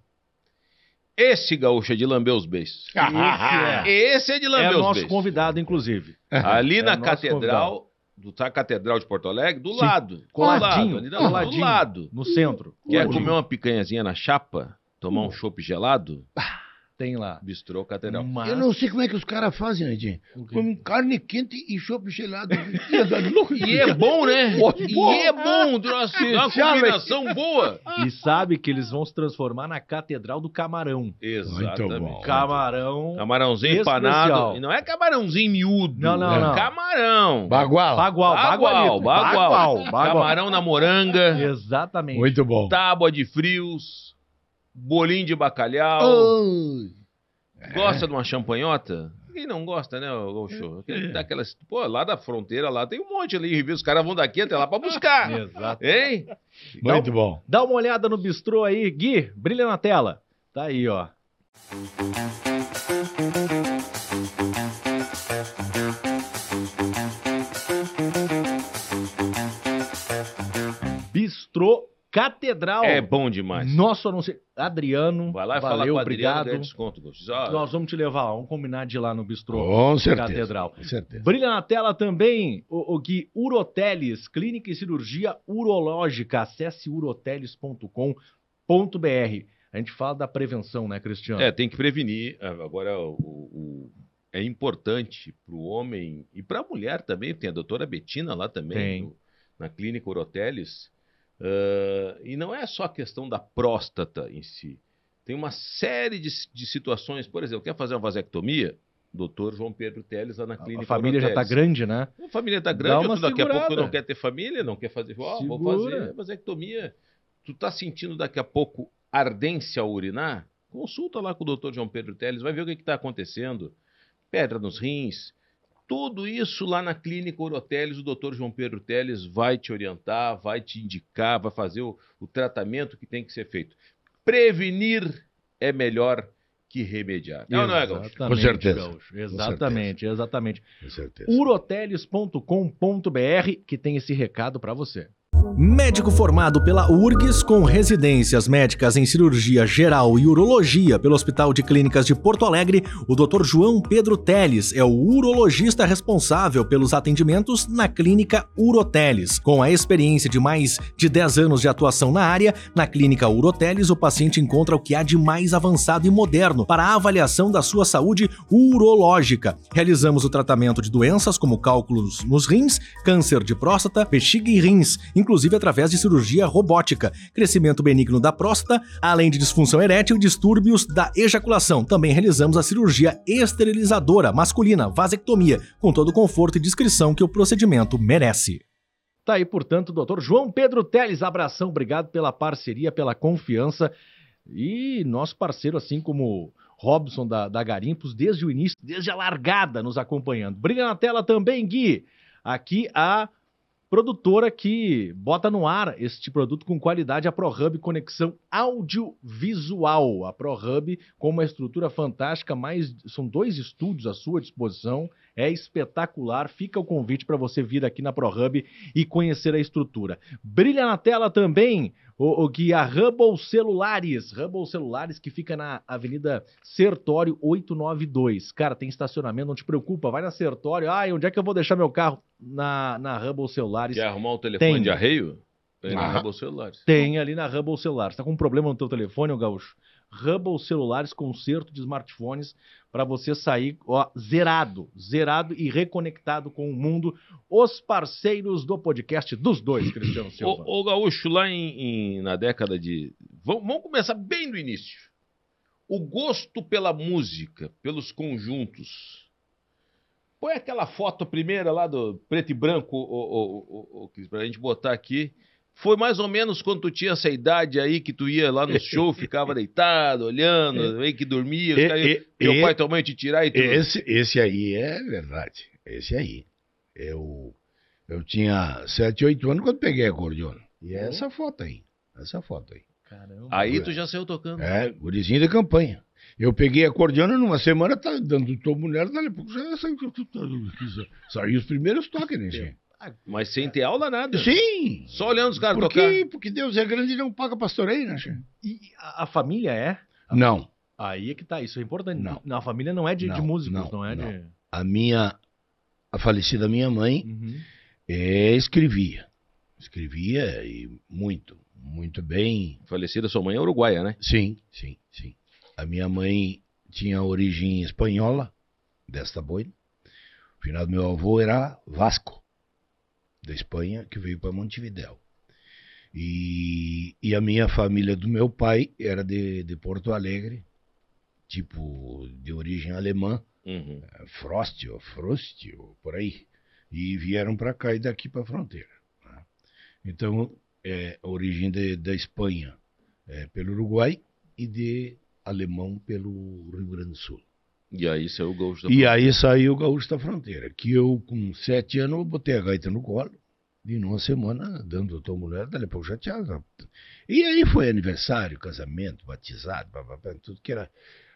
Esse gaúcho é de lamber os beijos. Esse Esse é de é, lamber é os nosso beijos. convidado, inclusive. Ali É na catedral, do, tá Catedral de Porto Alegre, do Sim. lado. Coladinho, Do lado, não, coladinho. do lado. No centro. Quer comer uma picanhazinha na chapa? Tomar um chopp gelado? Tem lá. Bistrô Catedral. Mas... Eu não sei como é que os caras fazem, Edinho. O quê? Com carne quente e chopp gelado. E é bom, né? E é bom, nossa, é uma combinação boa. E sabe que eles vão se transformar na Catedral do Camarão. Exatamente. bom. Camarão. Camarãozinho Especial. empanado. E não é camarãozinho miúdo. Não, não, é não. Camarão. Bagual. Bagual, Bagual, bagual. Bagual, bagual. Camarão na moranga. Exatamente. Muito bom. Tábua de frios. Bolinho de bacalhau. Oi. Gosta de uma champanhota? Quem não gosta, né, Gaucho? Daquelas, pô, lá da fronteira, lá tem um monte ali. Os caras vão daqui até lá pra buscar. Exato. Hein? Muito bom. Dá uma olhada no bistrô aí, Gui, brilha na tela. Tá aí, ó. Bistrô Catedral. É bom demais. Nosso anúncio. Adriano, Vai lá e valeu, fala Adriano, obrigado. ganha desconto, Nós vamos te levar lá, vamos combinar de ir lá no bistrô Com certeza. Catedral. Com certeza. Brilha na tela também o, o Gui Uroteles, Clínica e Cirurgia Urológica. Acesse uroteles.com.br. A gente fala da prevenção, né, Cristiano? É, tem que prevenir. Agora, o, o- é importante para o homem e para a mulher também. Tem a doutora Betina lá também, Tem. no- na clínica Uroteles. Ah, e não é só a questão da próstata em si. Tem uma série de, de situações. Por exemplo, quer fazer uma vasectomia? Doutor João Pedro Teles lá na clínica A família já tá Uroteles. grande, né? A família tá Dá grande, tu daqui a pouco não quer ter família, não quer fazer. Ó, vou Segura. fazer vasectomia. Tu tá sentindo daqui a pouco ardência ao urinar? Consulta lá com o doutor João Pedro Teles, vai ver o que está acontecendo. Pedra nos rins. Tudo isso lá na clínica Oroteles, o doutor João Pedro Teles vai te orientar, vai te indicar, vai fazer o, o tratamento que tem que ser feito. Prevenir é melhor que remediar. Não, não é, Gaúcho? Exatamente, Com certeza. Gaúcho. Exatamente, exatamente. Com certeza. uroteles.com.br que tem esse recado pra você. Médico formado pela URGS com residências médicas em cirurgia geral e urologia pelo Hospital de Clínicas de Porto Alegre, o Dr. João Pedro Teles é o urologista responsável pelos atendimentos na clínica Uroteles. Com a experiência de mais de 10 anos de atuação na área, na clínica Uroteles o paciente encontra o que há de mais avançado e moderno para a avaliação da sua saúde urológica. Realizamos o tratamento de doenças como cálculos nos rins, câncer de próstata, bexiga e rins, inclusive através de cirurgia robótica, crescimento benigno da próstata, além de disfunção erétil e distúrbios da ejaculação. Também realizamos a cirurgia esterilizadora masculina, vasectomia, com todo o conforto e discrição que o procedimento merece. Tá aí, portanto, doutor João Pedro Teles. Abração, obrigado pela parceria, pela confiança. E nosso parceiro, assim como Robson da, da Garimpos, desde o início, desde a largada, nos acompanhando. Brilha na tela também, Gui. Aqui a produtora que bota no ar este produto com qualidade, a ProHub Conexão Audiovisual. A ProHub com uma estrutura fantástica, mais são dois estúdios à sua disposição, é espetacular. Fica o convite para você vir aqui na ProHub e conhecer a estrutura. Brilha na tela também o, o Gui, a Hubble Celulares. Hubble Celulares que fica na Avenida Sertório 892. Cara, tem estacionamento, não te preocupa, vai na Sertório. E onde é que eu vou deixar meu carro? Na, na Hubble Celulares. Quer arrumar um telefone Tem. de arreio? Tem na Ah. Rebel Celulares. Tem ali na Hubble Celulares. Tá com um problema no teu telefone, ô Gaúcho? Hubble Celulares, conserto de smartphones para você sair ó, zerado, zerado e reconectado com o mundo. Os parceiros do podcast dos dois, Cristiano Silva. Ô, ô Gaúcho, lá em, em- na década de. Vamos, vamos começar bem do início. O gosto pela música, pelos conjuntos. Põe aquela foto primeira lá do preto e branco, ô, ô, Cris, pra gente botar aqui. Foi mais ou menos quando tu tinha essa idade aí que tu ia lá no show, ficava deitado, olhando, meio que dormia, E- caras- e- teu e- pai e tua mãe te tirar e tu. Esse, esse aí é verdade. Esse aí. Eu, eu tinha 7, 8 anos quando peguei a acordeona. E é essa foto aí. Essa foto aí. Caramba. Aí tu já saiu tocando. É, gurizinho de campanha. Eu peguei a acordeona numa semana, tá dando tomo nela, dali a pouco já saiu, saiu os primeiros toques, né, gente? Mas sem ter aula, nada. Sim! Só olhando os caras Por tocar. Porque Deus é grande e não paga pastoreio, né? E a, a família é? Não. Aí é que tá, isso é importante. Não. A família não é de, de Não, músicos, não, não, é não. de. A minha, a falecida minha mãe, Uhum. é, escrevia. Escrevia e muito, muito bem. Falecida sua mãe é uruguaia, né? Sim, sim, sim. A minha mãe tinha origem espanhola, desta boina. O final do meu avô era Vasco, da Espanha, que veio para Montevidéu. E, e a minha família do meu pai era de, de Porto Alegre, tipo de origem alemã, Uhum. Frost ou Frost, ou por aí. E vieram para cá e daqui para a fronteira. né? Então, é, origem de- da Espanha é pelo Uruguai e de alemão pelo Rio Grande do Sul. E aí saiu o Gaúcho da E aí saiu o Gaúcho da Fronteira, que eu, com sete anos, eu botei a gaita no colo, e numa semana, dando a tua mulher, dali a pouco já tinha... E aí foi aniversário, casamento, batizado, tudo que era...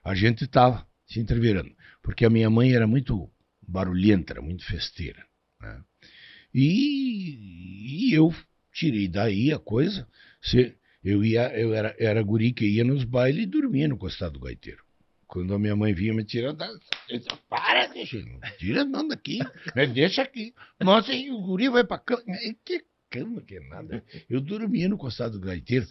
A gente tava se entrevirando, porque a minha mãe era muito barulhenta, era muito festeira, né? E, e eu tirei daí a coisa, se, eu, ia, eu era, era guri que ia nos bailes e dormia no costado do gaiteiro. Quando a minha mãe vinha me tirar, da- eu disse, para, deixa, não tira não daqui, me deixa aqui. Nossa, e o guri vai pra cama. E Que cama que é nada. Eu dormia no costado do gaiteiro,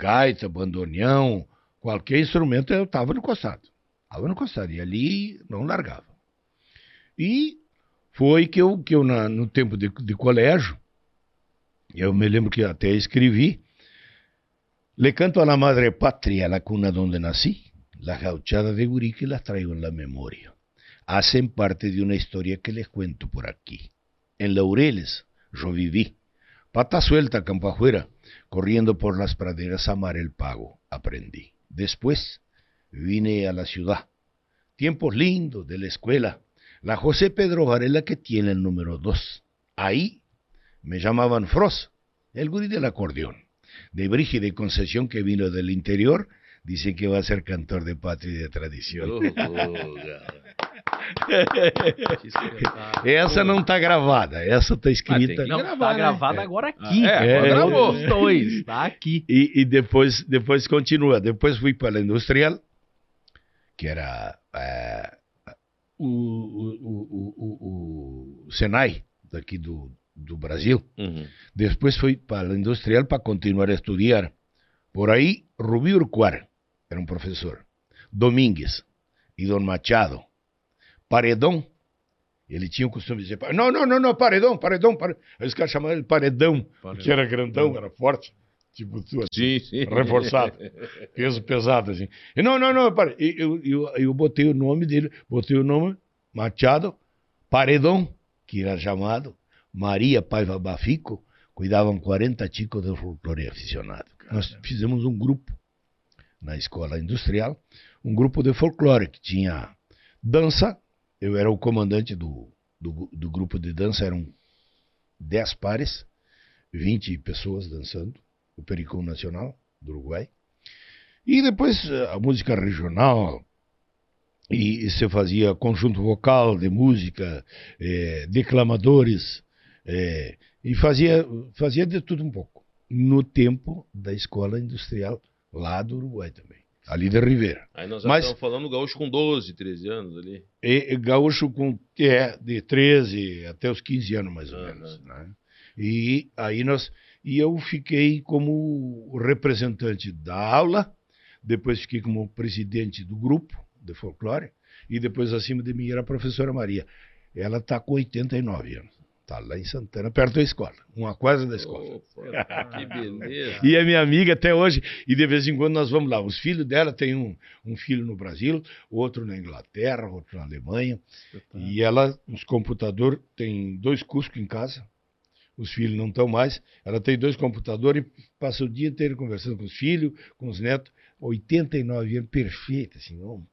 gaita, bandoneão, qualquer instrumento eu tava no costado. Tava no costado, e ali não largava. E foi que eu, que eu na- no tempo de, de colégio, eu me lembro que até escrevi, Le canto a la madre patria, la cuna donde nací, las gauchadas de gurí las traigo en la memoria. Hacen parte de una historia que les cuento por aquí. En Laureles yo viví, pata suelta campo afuera, corriendo por las praderas a amar el pago, aprendí. Después vine a la ciudad. Tiempos lindos de la escuela. La José Pedro Varela que tiene el número dos. Ahí me llamaban Frost, el gurí del acordeón de Brígida y Concesión que vino del interior dizem que eu vou ser cantor de pátria e de espetáculo. Essa não tá gravada, essa tá Ah, escrita. Não, gravar, tá né? gravado agora aqui. Ah, é, agora gravou. Os dois, tá aqui. E, e depois, depois continua. Depois fui para a industrial, que era eh, o, o, o, o, o Senai, daqui do, do Brasil. Uhum. Depois fui para a industrial para continuar a estudar. Por aí, Rubí Urquar era um professor. Domingues e Dom Machado. Paredão, ele tinha o costume de dizer: não, não, não, não, paredão, paredão, paredão. Os caras chamavam ele paredão, porque era grandão, era forte. Tipo, tu, assim, Sim, sim. reforçado, peso pesado, assim. E não, não, não, para. E eu, eu, eu botei o nome dele, botei o nome Machado Paredão, que era chamado Maria Paiva Bafico, cuidavam 40 chicos do folclore aficionado. Nós fizemos um grupo na escola industrial, um grupo de folclore que tinha dança, eu era o comandante do, do, do grupo de dança, eram 10 pares, 20 pessoas dançando, o Pericão Nacional do Uruguai. E depois eh, a música regional, e, e você fazia conjunto vocal de música, eh, declamadores, eh, e fazia, fazia de tudo um pouco. No tempo da escola industrial lá do Uruguai também, ali de Ribeira. Aí nós já Mas- estamos falando do gaúcho com 12, 13 anos ali. E, gaúcho com é, de 13 até os 15 anos, mais ou menos. Né? E aí nós. E eu fiquei como representante da aula, depois fiquei como presidente do grupo de folclore, e depois acima de mim era a professora Maria. Ela está com 89 anos. Está lá em Santana, perto da escola, uma quase da escola. Opa, que beleza. E é minha amiga até hoje, e de vez em quando nós vamos lá. Os filhos dela têm um, um filho no Brasil, outro na Inglaterra, outro na Alemanha. E ela, os computadores, tem dois Cusco em casa. Os filhos não estão mais. Ela tem dois computadores e passa o dia inteiro conversando com os filhos, com os netos. 89 anos, perfeita, assim, uma,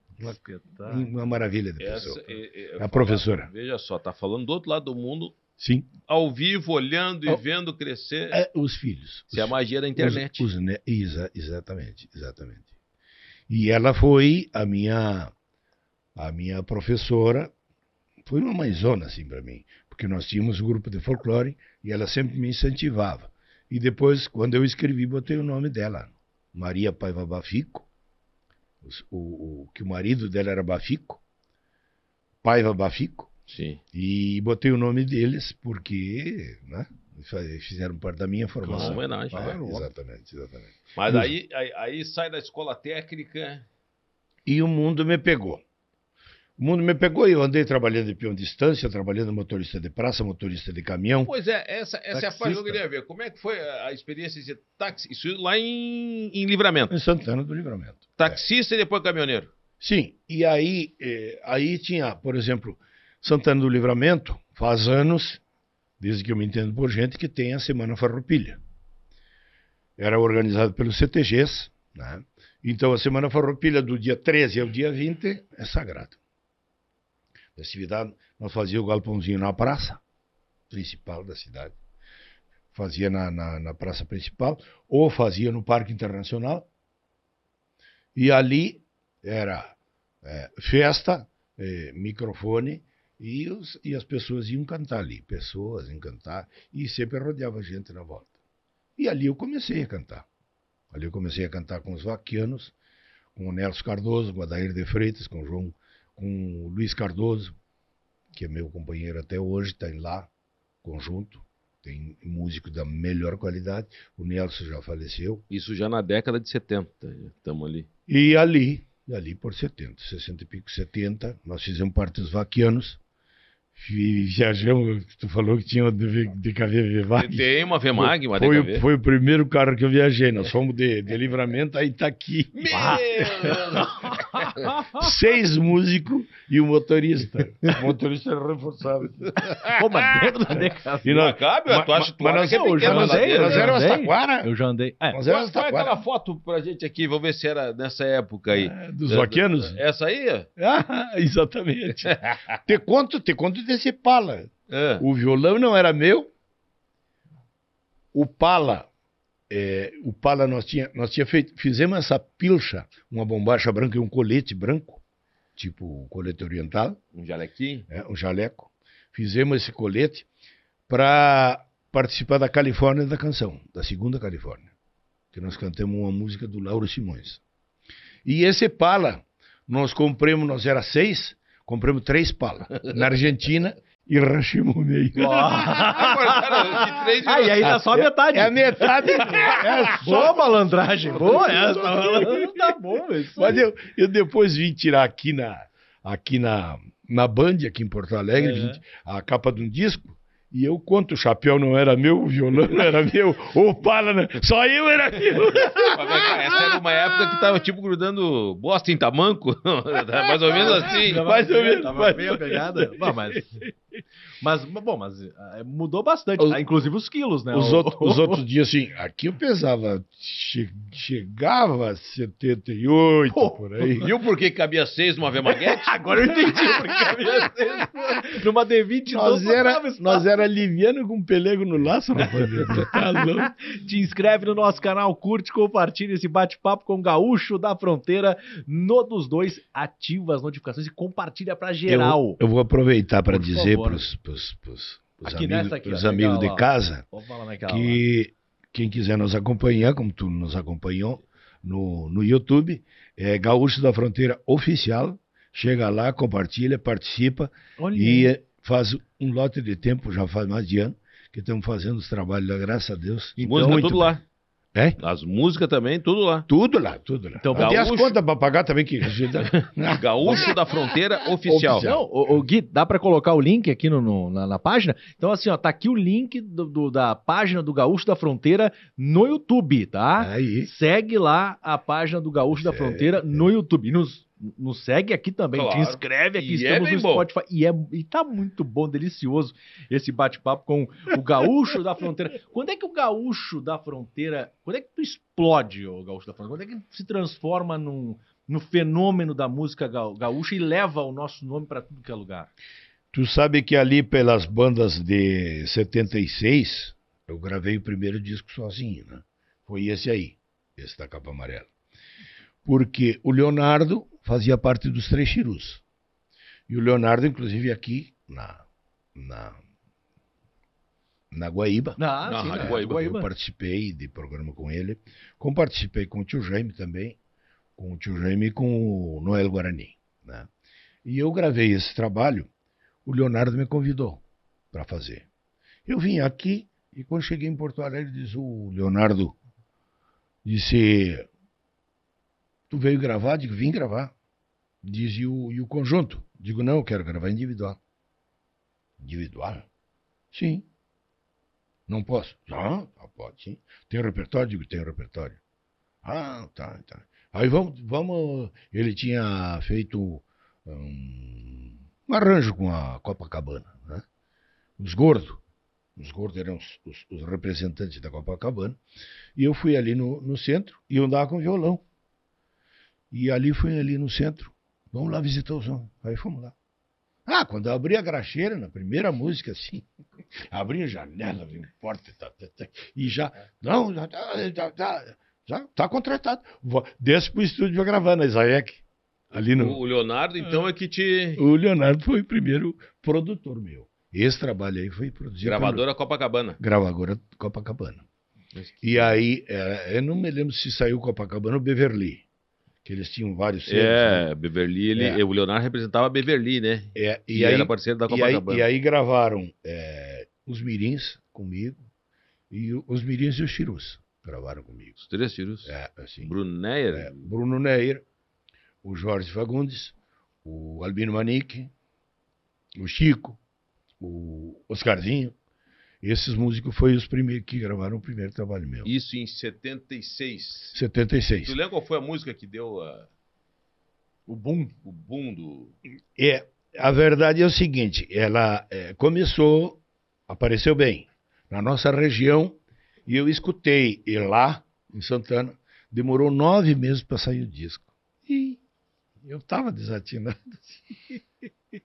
uma maravilha de Essa, pessoa. é, é- A professora. Veja só, tá falando do outro lado do mundo, Sim, ao vivo, olhando e vendo crescer. é, os filhos. Isso é a magia da internet. Os, os ne- exa- exatamente, exatamente. E ela foi a minha a minha professora, foi uma mãezona assim para mim, porque nós tínhamos um grupo de folclore e ela sempre me incentivava. E depois, quando eu escrevi, botei o nome dela, Maria Paiva Bafico, o, o- que o marido dela era Bafico, Paiva Bafico, Sim. e botei o nome deles porque né, fizeram parte da minha Uma formação. homenagem. É, né? exatamente, exatamente. Mas aí, aí, aí sai da escola técnica. E o mundo me pegou. O mundo me pegou e eu andei trabalhando de peão de distância, trabalhando motorista de praça, motorista de caminhão. Pois é, essa, essa é a parte que eu queria ver. Como é que foi a, experiência de táxi? Isso lá em, em livramento. Em Santana do Livramento. Taxista e depois caminhoneiro. Sim, e aí, eh, aí tinha, por exemplo, Santana do Livramento, faz anos, desde que eu me entendo por gente, que tem a Semana Farroupilha. Era organizado pelos CTGs, né? Então a Semana Farroupilha do dia 13 ao dia 20 é sagrado. Festividade, nós fazíamos o galpãozinho na praça principal da cidade. Fazia na, na, na praça principal, ou fazia no Parque Internacional. E ali era é, festa, é, microfone, e, os- e as pessoas iam cantar ali. Pessoas iam cantar, e sempre rodeava gente na volta. E ali eu comecei a cantar. Ali eu comecei a cantar com os vaquianos, com o Nelson Cardoso, com o Adair de Freitas, com o João, com o Luiz Cardoso, que é meu companheiro até hoje, está lá, conjunto. Tem músico da melhor qualidade. O Nelson já faleceu. Isso já na década de 70. Estamos ali. E ali, e ali por 70, 60 e pico, 70, nós fizemos parte dos vaquianos. Vi- Viajamos, tu falou que tinha de, de KV Vivag. Tem uma VMAG, uma Foi, DKV. o- foi o primeiro carro que eu viajei. Nós fomos de, de livramento a Itaqui. Meu Seis músicos e o motorista. O motorista era reforçado. Pô, mas dentro da DKV. E Não cabe, mas- tu acha mas tu que é já a andei, ladeira, nós éramos andei. Taquara. Eu já andei. É, Nós Qual, éramos qual é Taquara. aquela foto pra gente aqui? Vamos ver se era nessa época aí. É, Dos vaquianos? Essa aí? Ah, exatamente. te conto, te conto desse pala. É. O violão não era meu. O pala é, o Pala nós tinha, nós tinha feito, fizemos essa pilcha, uma bombacha branca e um colete branco, tipo colete oriental, Um jalequinho. é, um jaleco. Fizemos esse colete para participar da Califórnia da canção, da segunda Califórnia, que nós cantamos uma música do Lauro Simões. E esse pala, nós compramos, nós era seis, compramos três pala na Argentina e rachamos o meio. Três Ah, e aí tá só a metade. É a metade. É Boa malandragem, boa essa. tá bom, isso. Mas eu, eu depois vim tirar aqui na, aqui na, na Band, aqui em Porto Alegre, É. a capa de um disco. E eu conto, o chapéu não era meu, o violão não era meu, o pala, não- só eu era meu. Essa era uma época que tava tipo grudando bosta em tamanco. Mais ou menos assim. mais ou menos, Tava mais bem a ou menos. pegada. Bom, mas, mas, bom, mas ah, mudou bastante, Os- ah, inclusive os quilos, né? Os, O- outros, os outros dias, assim, aqui eu pesava, che- chegava a 78, por aí. Viu por que cabia seis numa Vemaguete? Agora eu entendi porque havia seis numa D20 Nós era, nós era liviano com pelego no laço, rapaz. Tá louco? Te inscreve no nosso canal, curte, compartilha esse bate-papo com o Gaúcho da Fronteira no dos dois, ativa as notificações e compartilha pra geral. Eu, eu vou aproveitar para Por dizer favor. para os Aqui amigos, aqui, pros ó, amigos de ó. casa naquela lá. que quem quiser nos acompanhar, como tu nos acompanhou no, no YouTube, é Gaúcho da Fronteira Oficial. Chega lá, compartilha, participa Olha e faz um lote de tempo, já faz mais de ano, que estamos fazendo os trabalhos lá, graças a Deus. Música Muito tudo bem. lá. É? As músicas também, tudo lá. Tudo lá, tudo lá. Então, Tem as Gaúcho- contas para pagar também que. Gaúcho da Fronteira Oficial. Oficial. Não, o, Gui, dá pra colocar o link aqui no, no- na, na página? Então, assim, ó, tá aqui o link do- do- da página do Gaúcho da Fronteira no YouTube, tá? Aí. Segue lá a página do Gaúcho da Fronteira no YouTube. E nos, nos segue aqui também. Te Claro. inscreve aqui, E é estamos bem no bom. Spotify. E, é, e tá muito bom, delicioso esse bate-papo com o Gaúcho da Fronteira. Quando é que o Gaúcho da Fronteira. Quando é que tu explode, o Gaúcho da Fronteira? Quando é que se transforma num, no fenômeno da música ga- gaúcha e leva o nosso nome pra tudo que é lugar? Tu sabe que ali pelas bandas de 76, eu gravei o primeiro disco sozinho, né? Foi esse aí, esse da capa amarela. Porque o Leonardo fazia parte dos Três Chirus. E o Leonardo, inclusive, aqui na, na, na Guaíba, Ah, Na sim, Rádio? Guaíba. Guaíba. eu participei de programa com ele. Como participei com o tio Jaime também, com o tio Jaime e com o Noel Guarani. Né? E eu gravei esse trabalho, o Leonardo me convidou para fazer. Eu vim aqui e quando cheguei em Porto Alegre, diz o Leonardo, disse, tu veio gravar? Digo, vim gravar. Diz, e o, e o conjunto? Digo, não, eu quero gravar individual. Individual? Sim. Não posso? Não, ah, pode sim. Tem repertório? Digo, tem repertório. Ah, tá, tá. Aí vamos, vamos. Ele tinha feito um, um arranjo com a Copacabana, né? Os gordos. Os gordos eram os, os- os representantes da Copacabana. E eu fui ali no, no centro e andava com violão. E ali fui ali no centro. Vamos lá visitar o som. Aí fomos lá. Ah, quando eu abri a graxeira, na primeira música, assim, abri a janela, abri a porta, tá, tá, tá, e já, não, já tá, já, tá, tá contratado. Desce pro estúdio pra gravar na Isaac, ali no... O Leonardo, então, é que te. O Leonardo foi o primeiro produtor meu. Esse trabalho aí foi produzido Gravadora Copacabana. pelo gravadora Copacabana. E aí, é, eu não me lembro se saiu Copacabana ou Beverly, que eles tinham vários selos, né? É, Beverly, ele, É. o Leonardo representava a Beverly, né? É, E, e, aí, era parceiro da e, aí, Copacabana. e aí gravaram é, os Mirins comigo e os Mirins e os Chirus gravaram comigo. Os três tiros. É, assim, Bruno Neyer. é, Bruno Neyer, o Jorge Fagundes, o Albino Manique, o Chico, o Oscarzinho. Esses músicos foram os primeiros que gravaram o primeiro trabalho meu. Isso em 76. 76. Tu lembra qual foi a música que deu a- O boom. o boom do. É, a verdade é o seguinte, ela é, começou, apareceu bem na nossa região e eu escutei e lá em Santana demorou nove meses para sair o disco. E eu estava desatinado,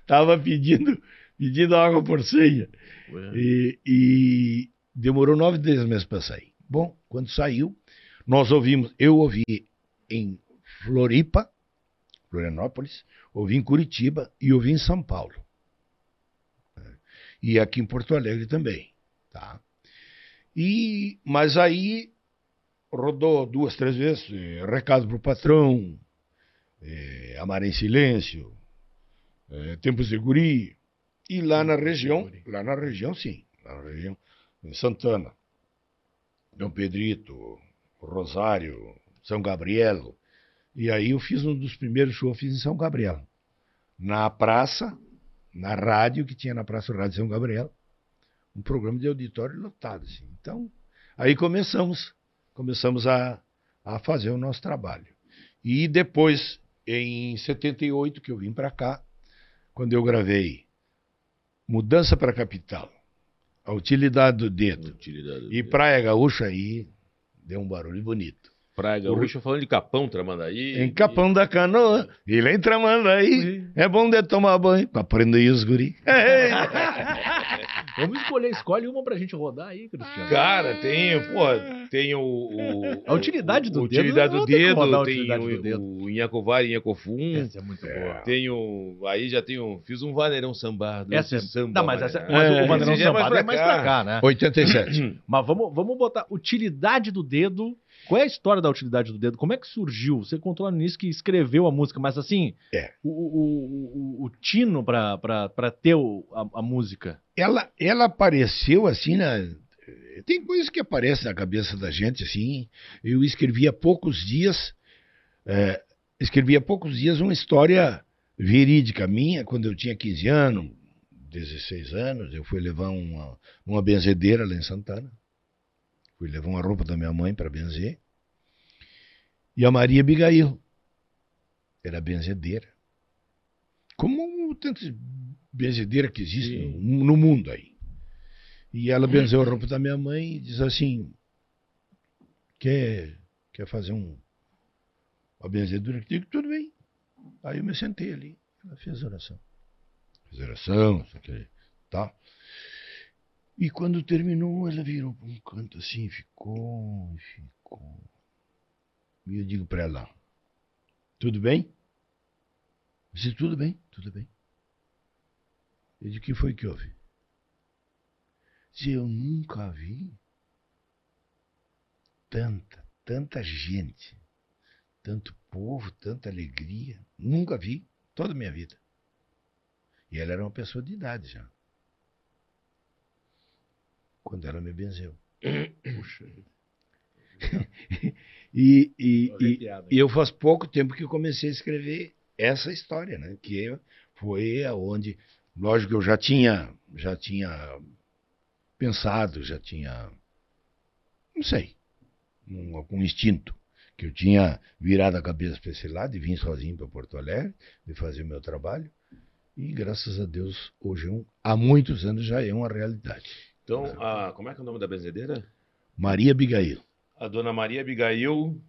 estava pedindo pedindo água por senha e, e demorou nove dez meses para sair. Bom, quando saiu, nós ouvimos, eu ouvi em Floripa, Florianópolis, ouvi em Curitiba e ouvi em São Paulo. E aqui em Porto Alegre também, tá? E, mas aí rodou duas, três vezes, eh, recado pro patrão, eh, Amar em Silêncio, eh, Tempos de Guri, e lá na região, lá na região sim, lá na região, em Santana, Dom Pedrito, Rosário, São Gabriel, e aí eu fiz um dos primeiros shows, fiz em São Gabriel, na praça, na rádio, que tinha na Praça Rádio São Gabriel, um programa de auditório lotado, assim. Então, aí começamos, começamos a, a fazer o nosso trabalho. E depois, em 78, que eu vim para cá, quando eu gravei Mudança para a Capital, A Utilidade do Dedo Utilidade do e dedo. Praia Gaúcha, aí deu um barulho bonito. Praia Gaúcha falando de Capão, Tramandaí. Em Capão da Canoa, e lá em Tramandaí, é bom de tomar banho, pra prender os guri. Vamos escolher, escolhe uma pra gente rodar aí, Cristiano. Cara, tem, pô, tem o, o- A utilidade do o dedo, Utilidade do dedo, tem utilidade o, do dedo. o Inhacovar e Inhacofum. Essa é muito boa. Tem o. Aí já tem um. Fiz um vaneirão sambado. Essa é, samba. não, mas, essa, mas É, o já é mais Sambado é pra mais cá. pra cá, né? 87. Mas vamos, vamos botar utilidade do dedo. Qual é a história da utilidade do dedo? Como é que surgiu? Você contou lá no início que escreveu a música, mas assim, É. o, o, o, o tino pra ter a, a música. ela, ela apareceu assim na. Tem coisas que aparecem na cabeça da gente assim. Eu escrevi há poucos dias, é, escrevi há poucos dias uma história verídica minha, quando eu tinha 15 anos, 16 anos, eu fui levar uma, uma benzedeira lá em Santana. Fui levar uma roupa da minha mãe para benzer. E a Maria Abigail era benzedeira. Como tantas benzedeiras que existem no, no mundo aí. E ela benzeu a roupa da minha mãe e diz assim: quer, quer fazer um, uma benzedura? Eu digo, tudo bem. Aí eu me sentei ali. Ela fez oração. Fez oração, isso aqui, tá? E quando terminou, ela virou para um canto assim, ficou, ficou. E eu digo para ela: tudo bem? Disse, tudo bem, tudo bem. Eu disse, o que foi que houve? Disse, eu nunca vi tanta, tanta gente, tanto povo, tanta alegria. Nunca vi, toda a minha vida. E ela era uma pessoa de idade já. Quando ela me benzeu. Puxa. e, e, e, e eu faz pouco tempo que comecei a escrever essa história, né? Que foi aonde, lógico eu já tinha, já tinha pensado, já tinha, não sei, um, algum instinto que eu tinha virado a cabeça para esse lado e vim sozinho para Porto Alegre de fazer o meu trabalho e graças a Deus hoje é um- há muitos anos já é uma realidade. Então, a, como é que é o nome da benzedeira? Maria Abigail. A dona Maria Abigail,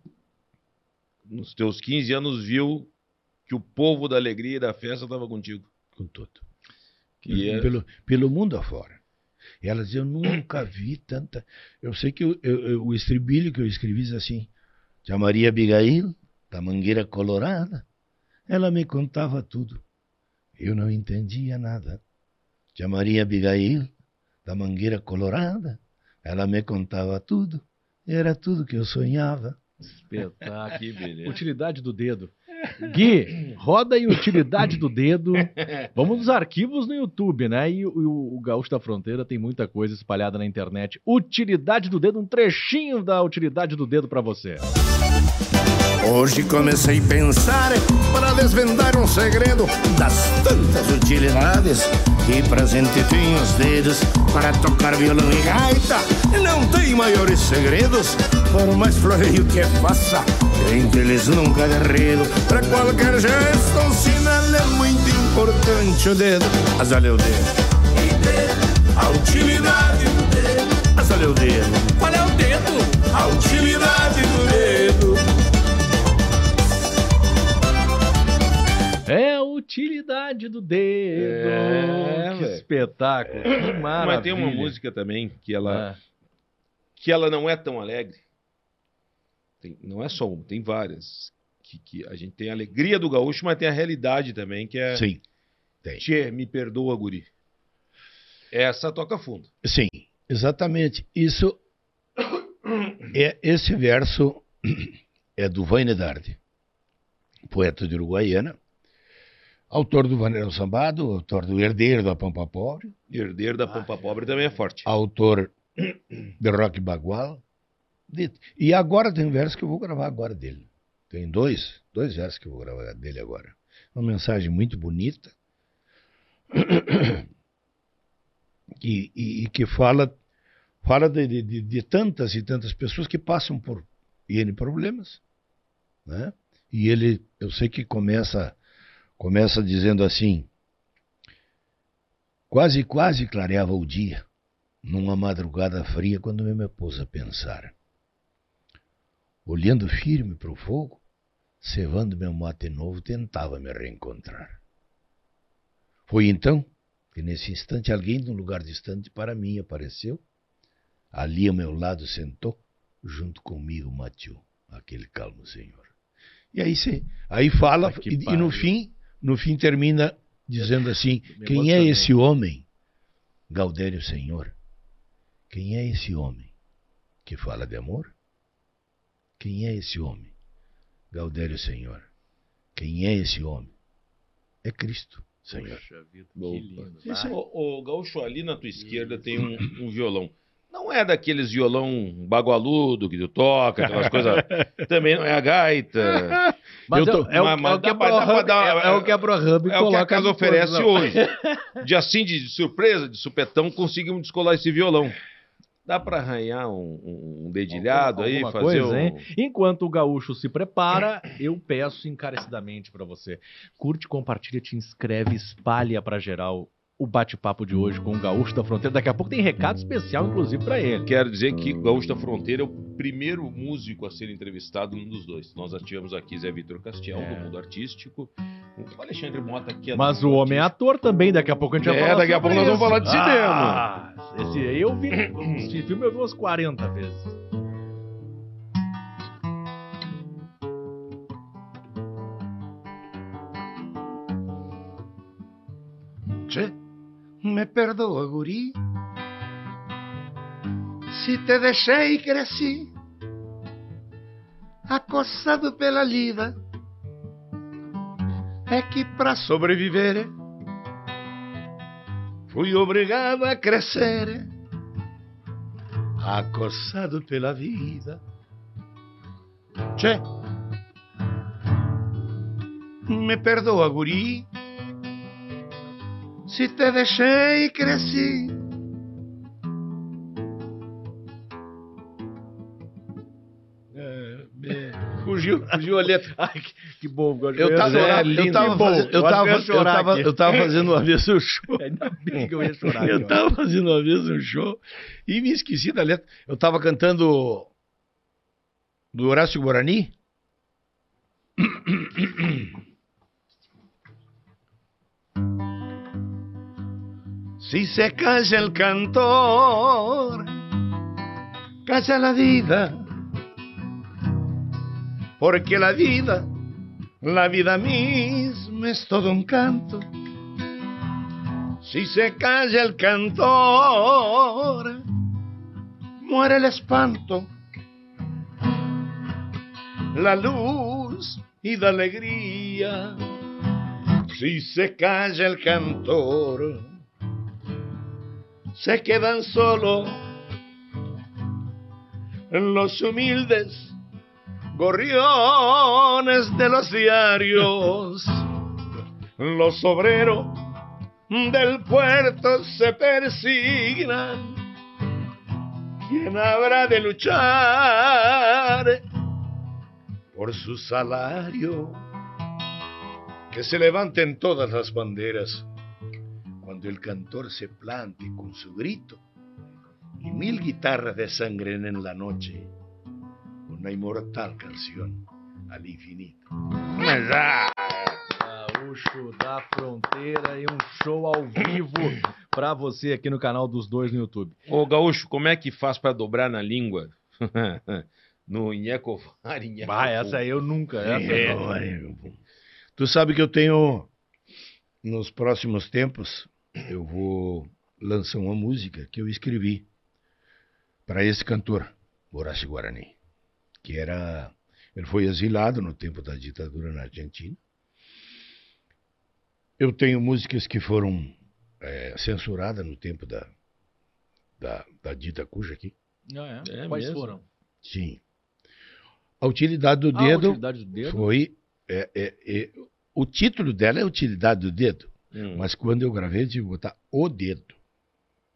nos teus 15 anos, viu que o povo da alegria e da festa estava contigo. com tudo. Que é- pelo, pelo mundo afora. E ela dizia, eu nunca vi tanta. Eu sei que eu- eu- eu- o estribilho que eu escrevi diz assim: Tia Maria Abigail, da Mangueira Colorada, ela me contava tudo. Eu não entendia nada. Tia Maria Abigail, da Mangueira Colorada, ela me contava tudo. Era tudo que eu sonhava. Espetáculo. Que beleza. Utilidade do dedo. Gui, roda aí utilidade do dedo. Vamos nos arquivos no YouTube, né? E, o- o, o Gaúcho da Fronteira tem muita coisa espalhada na internet. Utilidade do dedo, um trechinho da utilidade do dedo pra você. Hoje comecei a pensar para desvendar um segredo das tantas utilidades que presente tem os dedos para tocar violão e gaita. Não tem maiores segredos, por mais floreio que faça, entre eles nunca derredo. Para qualquer gesto, um sinal é muito importante o dedo. Mas olha o dedo. A utilidade do dedo. Mas olha o dedo. Qual é o dedo? A utilidade do dedo. É a utilidade do dedo. É, que velho. espetáculo. Que maravilha. Mas tem uma música também que ela, Ah, que ela não é tão alegre. Tem- não é só uma, tem várias. Que, que a gente tem a alegria do gaúcho, mas tem a realidade também, que é. Sim, tem. Tchê, me perdoa, guri. Essa toca fundo. Sim, exatamente. Isso é esse verso é do Vainedade, poeta de Uruguaiana, autor do Vaneirão Sambado, autor do Herdeiro da Pampa Pobre, Herdeiro da Pampa Pobre também é forte. autor de Rock Bagual. E agora tem um verso que eu vou gravar agora dele. Tem dois, dois versos que eu vou gravar dele agora. Uma mensagem muito bonita e, e- e que fala fala de, de- de- de tantas e tantas pessoas que passam por N problemas, né? E ele, eu sei que começa começa dizendo assim: quase quase clareava o dia numa madrugada fria quando eu me pus a pensar. Olhando firme para o fogo, cevando meu mate novo, tentava me reencontrar. Foi então que nesse instante alguém de um lugar distante para mim apareceu. Ali ao meu lado sentou, junto comigo mateou aquele calmo senhor. E aí sim, aí fala Ah, e, e no fim, no fim termina dizendo assim: quem é esse homem? Gaudério Senhor. Quem é esse homem que fala de amor? Quem é esse homem? Gaudério Senhor. Quem é esse homem? É Cristo, Senhor. Poxa vida, que lindo. Esse- Ô, ô, Gaúcho, ali na tua esquerda tem um, um violão. Não é daqueles violão bagualudo que tu toca, aquelas coisas. Também não é a gaita. Mas tô- é, o, mas- é mas o que dá a pra- dá pra ProHub- é, é o que a ProHub É o que a coloca casa oferece hoje. De assim, de surpresa, de supetão, conseguimos descolar esse violão. Dá pra arranhar um, um- dedilhado aí, Alguma fazer coisa, um... hein? Enquanto o gaúcho se prepara, eu peço encarecidamente pra você. Curte, compartilha, te inscreve, espalha pra geral o bate-papo de hoje com o gaúcho da fronteira. Daqui a pouco tem recado especial, inclusive, pra ele. Quero dizer que o Gaúcho da Fronteira é o primeiro músico a ser entrevistado num dos dois. Nós já tivemos aqui Zé Vitor Castiel, É. do mundo artístico. O Alexandre Mota, que é Mas o homem é ator também, daqui a pouco a gente vai É, falar daqui a pouco nós vamos falar de cinema. Ah, esse aí eu vi, esse filme eu vi umas 40 vezes. Che, me perdoa, guri, se te deixei cresci, acossado pela lida. É que para sobreviver fui obrigado a crescer, acossado pela vida. Che, me perdoa, guri, se te deixei cresci. É, é, fugiu, fugiu a letra. Ai, que, que bom. Eu tava, chorar. eu tava, fazendo, eu, tava, eu, tava, eu tava fazendo uma vez um show. Ainda bem que eu ia chorar. Eu tava fazendo uma vez um show e me esqueci da letra. Eu tava cantando do Horácio Guarani. Si se calla el cantor, calla la vida, porque la vida, la vida misma es todo un canto. Si se calla el cantor, muere el espanto, la luz y la alegría. Si se calla el cantor, se quedan solo los humildes gorriones de los diarios. Los obreros del puerto se persignan. ¿Quién habrá de luchar por su salario? Que se levanten todas las banderas cuando el cantor se plante con su grito y mil guitarras desangren en la noche una inmortal canción al infinito. Gaúcho da Fronteira e um show ao vivo pra você aqui no canal dos dois no YouTube. Ô, Gaúcho, como é que faz pra dobrar na língua? no Inhecovar, Inhecovar. Ah, essa aí eu nunca. Essa É, não. Tu sabe que eu tenho, nos próximos tempos, eu vou lançar uma música que eu escrevi para esse cantor, Horácio Guarani, que era, ele foi exilado no tempo da ditadura na Argentina. Eu tenho músicas que foram eh, censuradas no tempo da, da, da dita cuja aqui. Ah, é? É Quais mesmo? foram? Sim. A utilidade do Ah, a dedo utilidade do dedo? foi. é, é, é, o título dela é Utilidade do Dedo, Hum. mas quando eu gravei, eu tive que botar o dedo.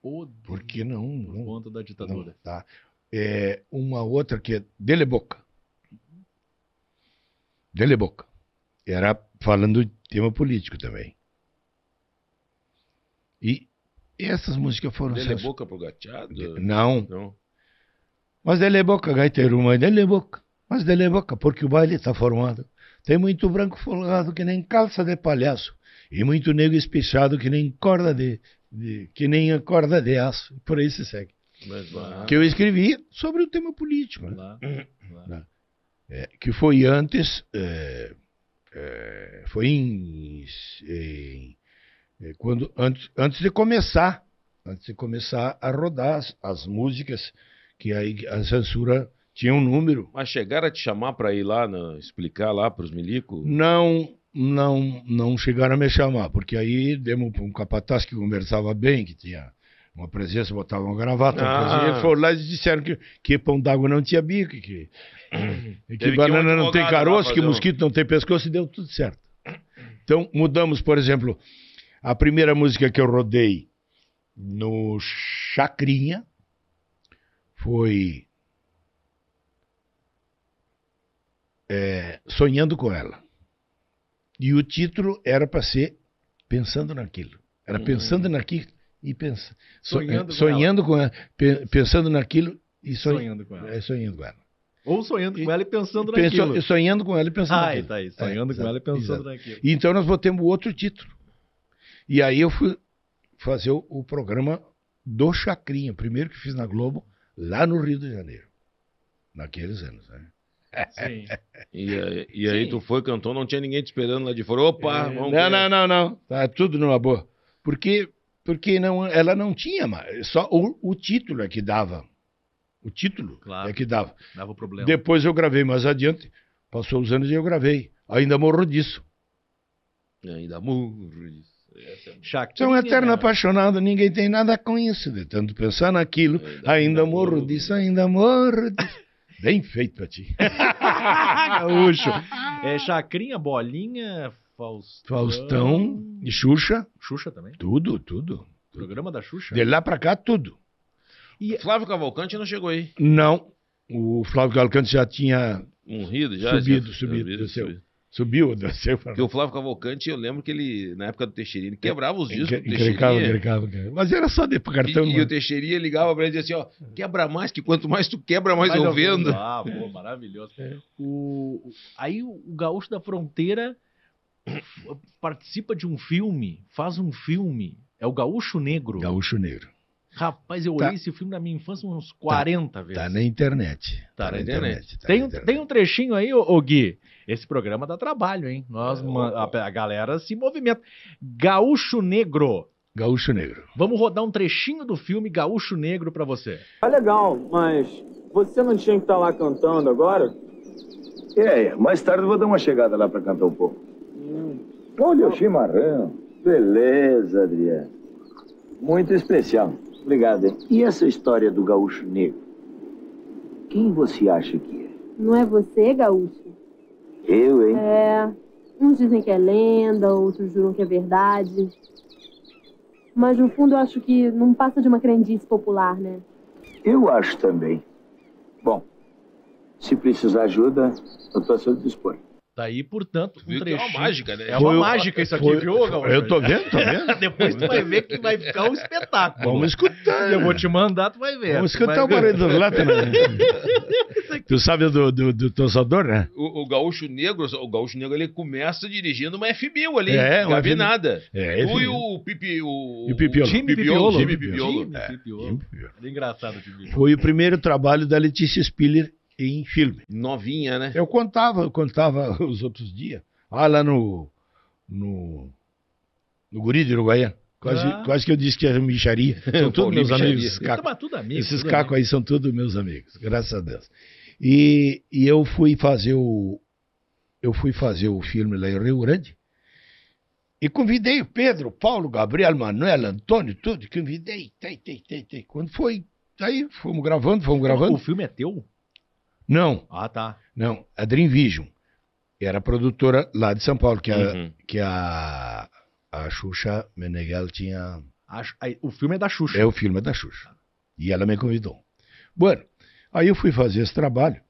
O Porque não. por não, conta da não ditadura. tá. É, uma outra que é Dele Boca. Dele Boca. Era falando de tema político também. E essas músicas foram. Dele censur- boca pro gateado? Não, Não. Mas dele boca, gaiteiro, mas dele boca. Mas dele boca, porque o baile está formado. Tem muito branco folgado que nem calça de palhaço. E muito negro espichado que nem corda de, de- que nem a corda de aço. Por aí se segue. Que eu escrevi sobre o tema político. né? É, que foi antes. é, é, foi em, em- é, quando antes, antes de começar, antes de começar a rodar as, as músicas que aí a censura tinha um número. Mas chegaram a te chamar pra ir lá, na- explicar lá pros milicos? Não, não, não chegaram a me chamar, porque aí demos para um capataz que conversava bem, que tinha uma presença, botava uma gravata, Ah. uma foram lá e disseram que, que pão d'água não tinha bico, que, que, que que banana um não tem caroço, que um- mosquito não tem pescoço, e deu tudo certo. Então, mudamos, por exemplo, a primeira música que eu rodei no Chacrinha foi é, Sonhando com Ela. E o título era para ser Pensando naquilo. Era pensando naquilo e pensa, so- Sonhando com sonhando com ela, pe- pensando naquilo e sonhando, Sonhando com ela. é, sonhando com ela. Ou sonhando com ela e pensando Penso- naquilo. sonhando com ela e pensando Ah, naquilo. tá aí. Sonhando É, com ela e pensando exato. naquilo. E Então nós botamos outro título. E aí eu fui fazer o, o programa do Chacrinha, primeiro que fiz na Globo, lá no Rio de Janeiro. Naqueles anos, né? Sim. E, aí- e aí tu foi, cantou, não tinha ninguém te esperando lá de fora. Opa, vamos Não, ver. não, não, não. Tá tudo numa boa. Porque, porque não, ela não tinha mais. Só o, o título é que dava. O título Claro. é que dava. Dava problema. Depois eu gravei mais adiante. Passou os anos e eu gravei. Ainda morro disso. Ainda murro. isso. Essa é- Chacrinha. Sou um eterno apaixonado, ninguém tem nada com isso. De tanto pensar naquilo, Ainda- ainda, ainda morro morro. disso, ainda morro disso. Bem feito pra ti. Gaúcho. É Chacrinha, Bolinha, Faustão. Faustão e Xuxa, Xuxa também. tudo, tudo. Programa da Xuxa. De lá pra cá, tudo. E Flávio Cavalcante não chegou aí. Não, o Flávio Galcante já tinha Morrido já? Subido, já- subido, subido, subido. Subiu, desceu. Porque o Flávio Cavalcante, eu lembro que ele, na época do Teixeirinha, ele quebrava os discos do Encrecava, encrecava. Mas era só de cartão, E, e o mano. Teixeirinha ligava pra ele e dizia assim, ó, quebra mais, que quanto mais tu quebra, mais Mas eu vendo. Ah, pô, maravilhoso. O, o- aí o, o Gaúcho da Fronteira participa de um filme, faz um filme. É o Gaúcho Negro. Gaúcho Negro. Rapaz, eu Tá. olhei esse filme na minha infância uns 40 vezes. Tá na internet. Tá na internet. tá Tem, na um, internet. tem um trechinho aí, ô, ô Gui. Esse programa dá trabalho, hein? Nós, ma- a, a galera se movimenta. Gaúcho Negro. Gaúcho Negro. Vamos rodar um trechinho do filme Gaúcho Negro pra você. Tá legal, mas você não tinha que estar lá cantando agora? É, mais tarde eu vou dar uma chegada lá pra cantar um pouco. Olha o chimarrão. Beleza, Adriano. Muito especial. Obrigado, hein? E essa história do gaúcho negro? Quem você acha que é? Não é você, Gaúcho? Eu, hein? É. Uns dizem que é lenda, outros juram que é verdade. Mas no fundo eu acho que não passa de uma crendice popular, né? Eu acho também. Bom, se precisar ajuda, eu tô a seu dispor. Tá aí, portanto, um que é uma mágica, né? É Foi uma o- mágica isso aqui, foi- viu, Gaúcho? Eu tô vendo, tô vendo. Depois tu vai ver que vai ficar um espetáculo. Vamos escutar. Eu vou te mandar, tu vai ver. Vamos escutar o barulho dos latas, né? Tu sabe do, do, do tossador, né? O, o gaúcho negro, o gaúcho negro ele começa dirigindo uma F1000 ali, É, não uma cabe F1000. nada. É, tu e F1000. o Pipi, o, E o Pipiolo. Time Pipiolo, time Pipiolo. É, Pipiolo. Era engraçado o. Foi o primeiro trabalho da Letícia Spiller em filme. Novinha, né? Eu contava, eu contava os outros dias. Ah, lá no. No. No Guri de Uruguaiana. Quase, Ah. quase que eu disse que era micharia. São todos meus amigos. Micharia. Esses cacos, tudo amigo. esses tudo cacos aí são todos meus amigos, graças a Deus. E, e eu fui fazer o. Eu fui fazer o filme lá em Rio Grande. E convidei o Pedro, Paulo, Gabriel, Manuel, Antônio, tudo. Convidei. Tem, tem, tem, tem. Quando foi. Aí fomos gravando, fomos amigo. gravando. O filme é teu? Não, Ah, tá. não, a Dream Vision. Era a produtora lá de São Paulo, que a, Uhum. que a, a Xuxa Meneghel tinha. Aí, o filme é da Xuxa. É o filme da Xuxa. E ela me convidou. Bueno, aí eu fui fazer esse trabalho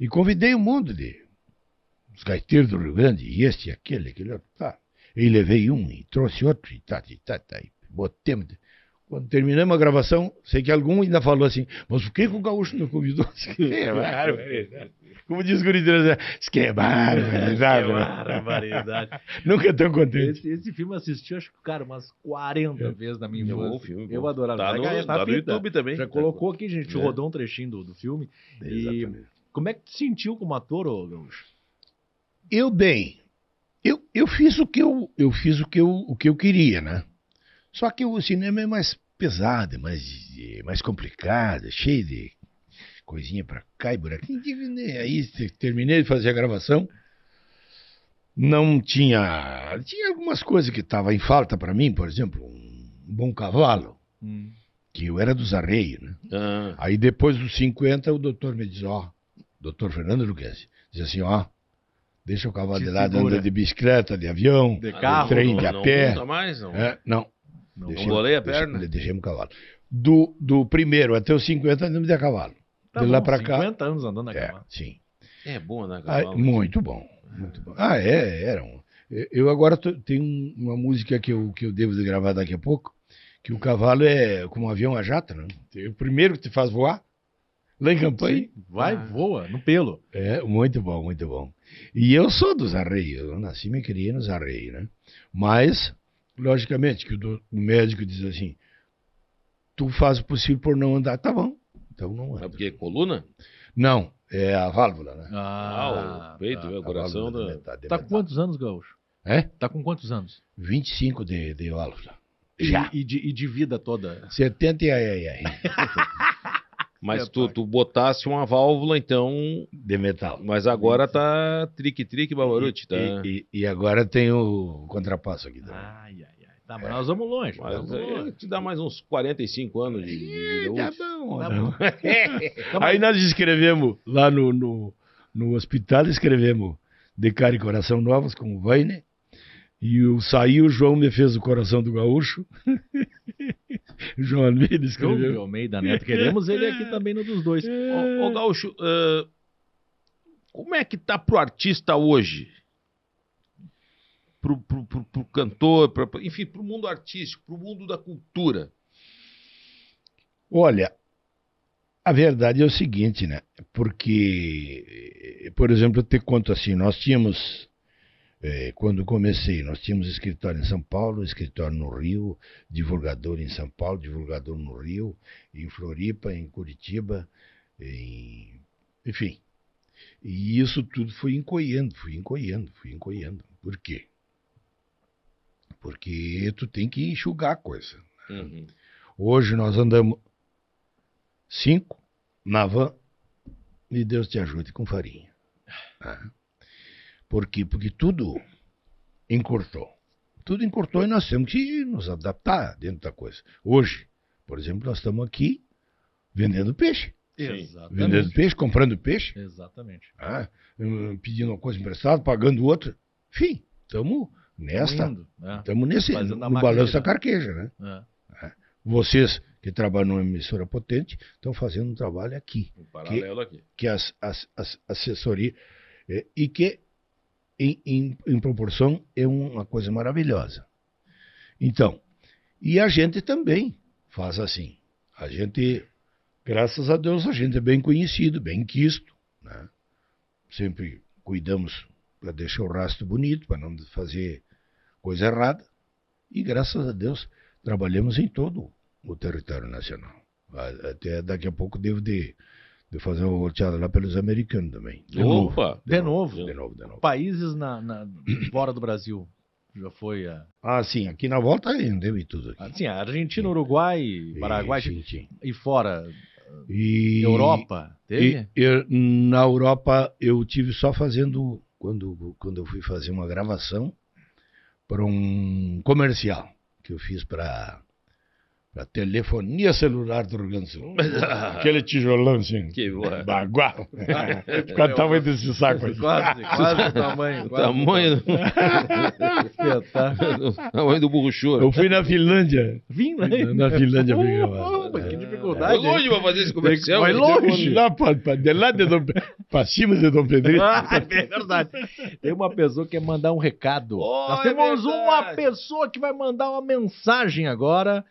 e convidei um monte de os gaiteiros do Rio Grande, e este, aquele, aquele outro, tá. E levei um e trouxe outro, e tá, e tá, tá, e botemos. Quando terminamos a gravação, sei que algum ainda falou assim, mas por que, que o gaúcho não convidou? Que barbaridade. Como diz o guri de Deus, isso que é barbaridade. Que né? barbaridade. Nunca tão contente. Esse, esse filme eu assisti, acho que, cara, umas 40 vezes na minha Bom infância. filme, Eu bom. adorava. Tá no, Vai, tá no. YouTube também. Já colocou aqui, gente, É. rodou um trechinho do, do filme. E Exatamente. como é que tu sentiu como ator, ô Gaúcho? Eu bem, eu, eu fiz o que eu, eu fiz o que eu, o que eu queria, né? Só que o cinema é mais pesado, é mais, é mais complicado, é cheio de coisinha pra cá e buraquinho. né? Aí te- terminei de fazer a gravação, não tinha, tinha algumas coisas que estavam em falta pra mim, por exemplo, um bom cavalo, que eu era dos arreios, né? Ah, Aí depois dos 50, o doutor me diz, ó, doutor Fernando Luquezzi, diz assim, ó, deixa o cavalo de lado, anda de bicicleta, de avião, De carro, trem, não, de a não pé. monta mais, não. É, não. Não, bolei a perna. Deixei o cavalo. Do, do primeiro até os 50, andamos de a cavalo. Tá de lá bom, pra cá. 50 anos andando a É, cavalo. sim. É bom, né, Ah, cavalo? muito bom, muito bom. Ah, é, era um. eu- agora tô- tenho um- uma música que eu, que eu devo de gravar daqui a pouco, que o cavalo é como um avião a jato, né? É o primeiro que te faz voar, lá em campanha. Sim, vai, voa, no pelo. É, muito bom, muito bom. E eu sou dos arreios, eu nasci e me criei nos arreios, né? Mas, logicamente, que o, do- o médico diz assim, tu faz o possível por não andar, tá bom, então não anda. porque coluna? Não, é a válvula, né? Ah, o peito, tá. o A coração da... de metade, de Tá com metade. quantos anos, Gaúcho? É? Tá com quantos anos? 25 de, de válvula. E- Já. E, de, e de vida toda? 70 e ai, ai, ai. Mas tu, tu botasse uma válvula, então... De metal. Mas agora tá trique-trique, Babaruti, tá? E, e- e agora tem o contrapasso aqui também. Ai, ai, ai. Tá, mas nós vamos longe. Mas vamos é, longe. te dá mais uns 45 anos de, de vida Tá bom, Tá não. Tá Aí bom. nós escrevemos lá no, no, no hospital, escrevemos De Cara e Coração Novos com o Vaine. E o saiu, o João me fez o coração do gaúcho. João Almeida João escreveu. Almeida Neto. Queremos ele aqui também no dos dois. Ô, ô Gaúcho, ah, como é que tá pro artista hoje? Pro, pro, pro, pro cantor, pra- enfim, pro mundo artístico, pro mundo da cultura. Olha, a verdade é o seguinte, né? Porque, por exemplo, eu te conto assim, nós tínhamos, quando comecei, nós tínhamos escritório em São Paulo, escritório no Rio, divulgador em São Paulo, divulgador no Rio, em Floripa, em Curitiba, em... enfim. E isso tudo foi encoiando, fui encoiando, fui encoiando. Por quê? Porque tu tem que enxugar a coisa. Uhum. Hoje nós andamos cinco na van e Deus te ajude com farinha. Ah. Por quê? Porque tudo encurtou. Tudo encurtou e nós temos que nos adaptar dentro da coisa. Hoje, por exemplo, nós estamos aqui vendendo peixe. Vendendo Exatamente. peixe, comprando peixe, Exatamente. ah, hum, pedindo uma coisa emprestada, pagando outra. Enfim, estamos nesta. Indo, né? Estamos nesse, Fazendo no balanço da carqueja, né? É. Vocês que trabalham numa emissora potente estão fazendo um trabalho aqui, Em paralelo aqui. que as, as, as assessoria eh, e que em, em, em proporção é uma coisa maravilhosa. Então, e a gente também faz assim. A gente, graças a Deus, a gente é bem conhecido, bem quisto, né? Sempre cuidamos para deixar o rastro bonito, para não fazer coisa errada. E graças a Deus trabalhamos em todo o território nacional. Até daqui a pouco devo de, de fazer uma volteada lá pelos americanos também. De Opa, de, novo. De novo, de novo. Países na, na, fora do Brasil. Já foi a. Ah, sim, aqui na volta ainda e tudo aqui. Ah, sim, Argentina, Uruguai, Paraguai sim, sim. e fora. E, Europa, teve? E, eu, na Europa eu tive só fazendo quando quando eu fui fazer uma gravação para um comercial que eu fiz para a telefonia celular do Rio Grande do Sul. Aquele tijolão assim. Que boa. Bagual. Quanto tamanho desse saco aí? Quase, quase o tamanho. O tamanho do... Espetáculo. tamanho do burro choro. Eu fui na Finlândia. Finlândia? Na Finlândia. Oh, oh, que dificuldade. Foi longe pra fazer esse comercial. Foi longe. Lá pra, pra, de lá de Dom, pra cima de Dom Pedrito. Ah, é verdade. Tem uma pessoa que quer mandar um recado. Oh, Nós é temos verdade. uma pessoa que vai mandar uma mensagem agora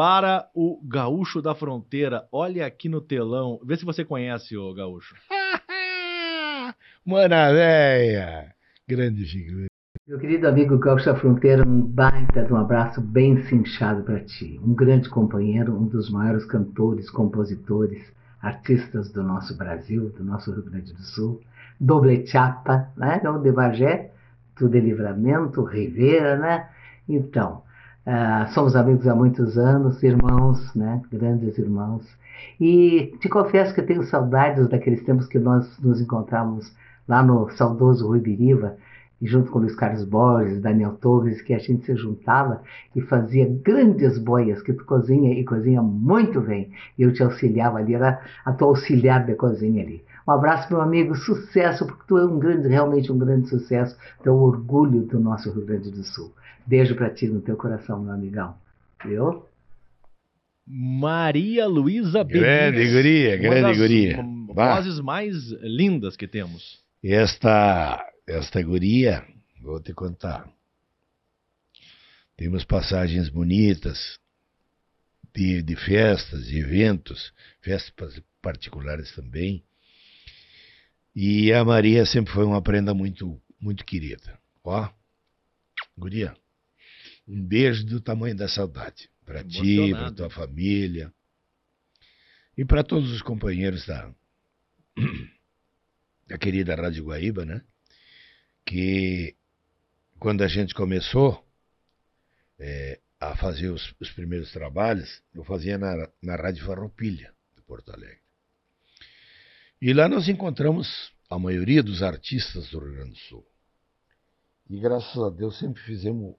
para o Gaúcho da Fronteira. Olha aqui no telão. Vê se você conhece o Gaúcho. Mana véia. Grande figura. Meu querido amigo Gaúcho da Fronteira, um baita de um abraço bem cinchado para ti. Um grande companheiro, um dos maiores cantores, compositores, artistas do nosso Brasil, do nosso Rio Grande do Sul. Doble chapa, né? Então, de Bagé, de Livramento, Rivera, né? Então, uh, somos amigos há muitos anos, irmãos, né? Grandes irmãos. E te confesso que eu tenho saudades daqueles tempos que nós nos encontrávamos lá no saudoso Rui Biriva, junto com Luiz Carlos Borges, Daniel Torres, que a gente se juntava e fazia grandes boias, que tu cozinha e cozinha muito bem. E eu te auxiliava ali, era a tua auxiliar de cozinha ali. Um abraço, meu amigo, sucesso, porque tu é um grande, realmente um grande sucesso, tu é o orgulho do nosso Rio Grande do Sul. Beijo para ti no teu coração, meu amigão. Viu? Maria Luísa Grande Beniz, guria, uma grande das guria. Vozes mais lindas que temos. Esta, esta guria, vou te contar. Temos passagens bonitas de, de festas, de eventos, festas particulares também. E a Maria sempre foi uma prenda muito, muito querida. Ó, guria, um beijo do tamanho da saudade. Para ti, para tua família. E para todos os companheiros da, da querida Rádio Guaíba, né? Que quando a gente começou é, a fazer os, os primeiros trabalhos, eu fazia na, na Rádio Farroupilha, de Porto Alegre. E lá nós encontramos a maioria dos artistas do Rio Grande do Sul. E graças a Deus sempre fizemos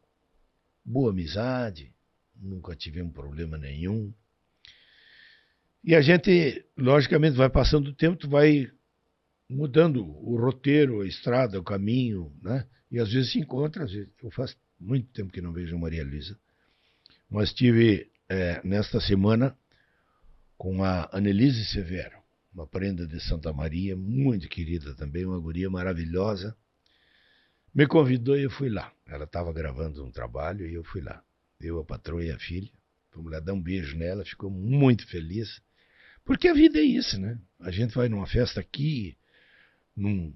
boa amizade, nunca tivemos problema nenhum. E a gente, logicamente, vai passando o tempo, tu vai mudando o roteiro, a estrada, o caminho, né? E às vezes se encontra, às vezes, eu faço muito tempo que não vejo a Maria Luísa, mas estive é, nesta semana com a Annelise Severo, uma prenda de Santa Maria, muito querida também, uma guria maravilhosa. Me convidou e eu fui lá. Ela estava gravando um trabalho e eu fui lá. Eu, a patroa e a filha. Fomos lá dar um beijo nela, ficou muito feliz. Porque a vida é isso, né? A gente vai numa festa aqui, num,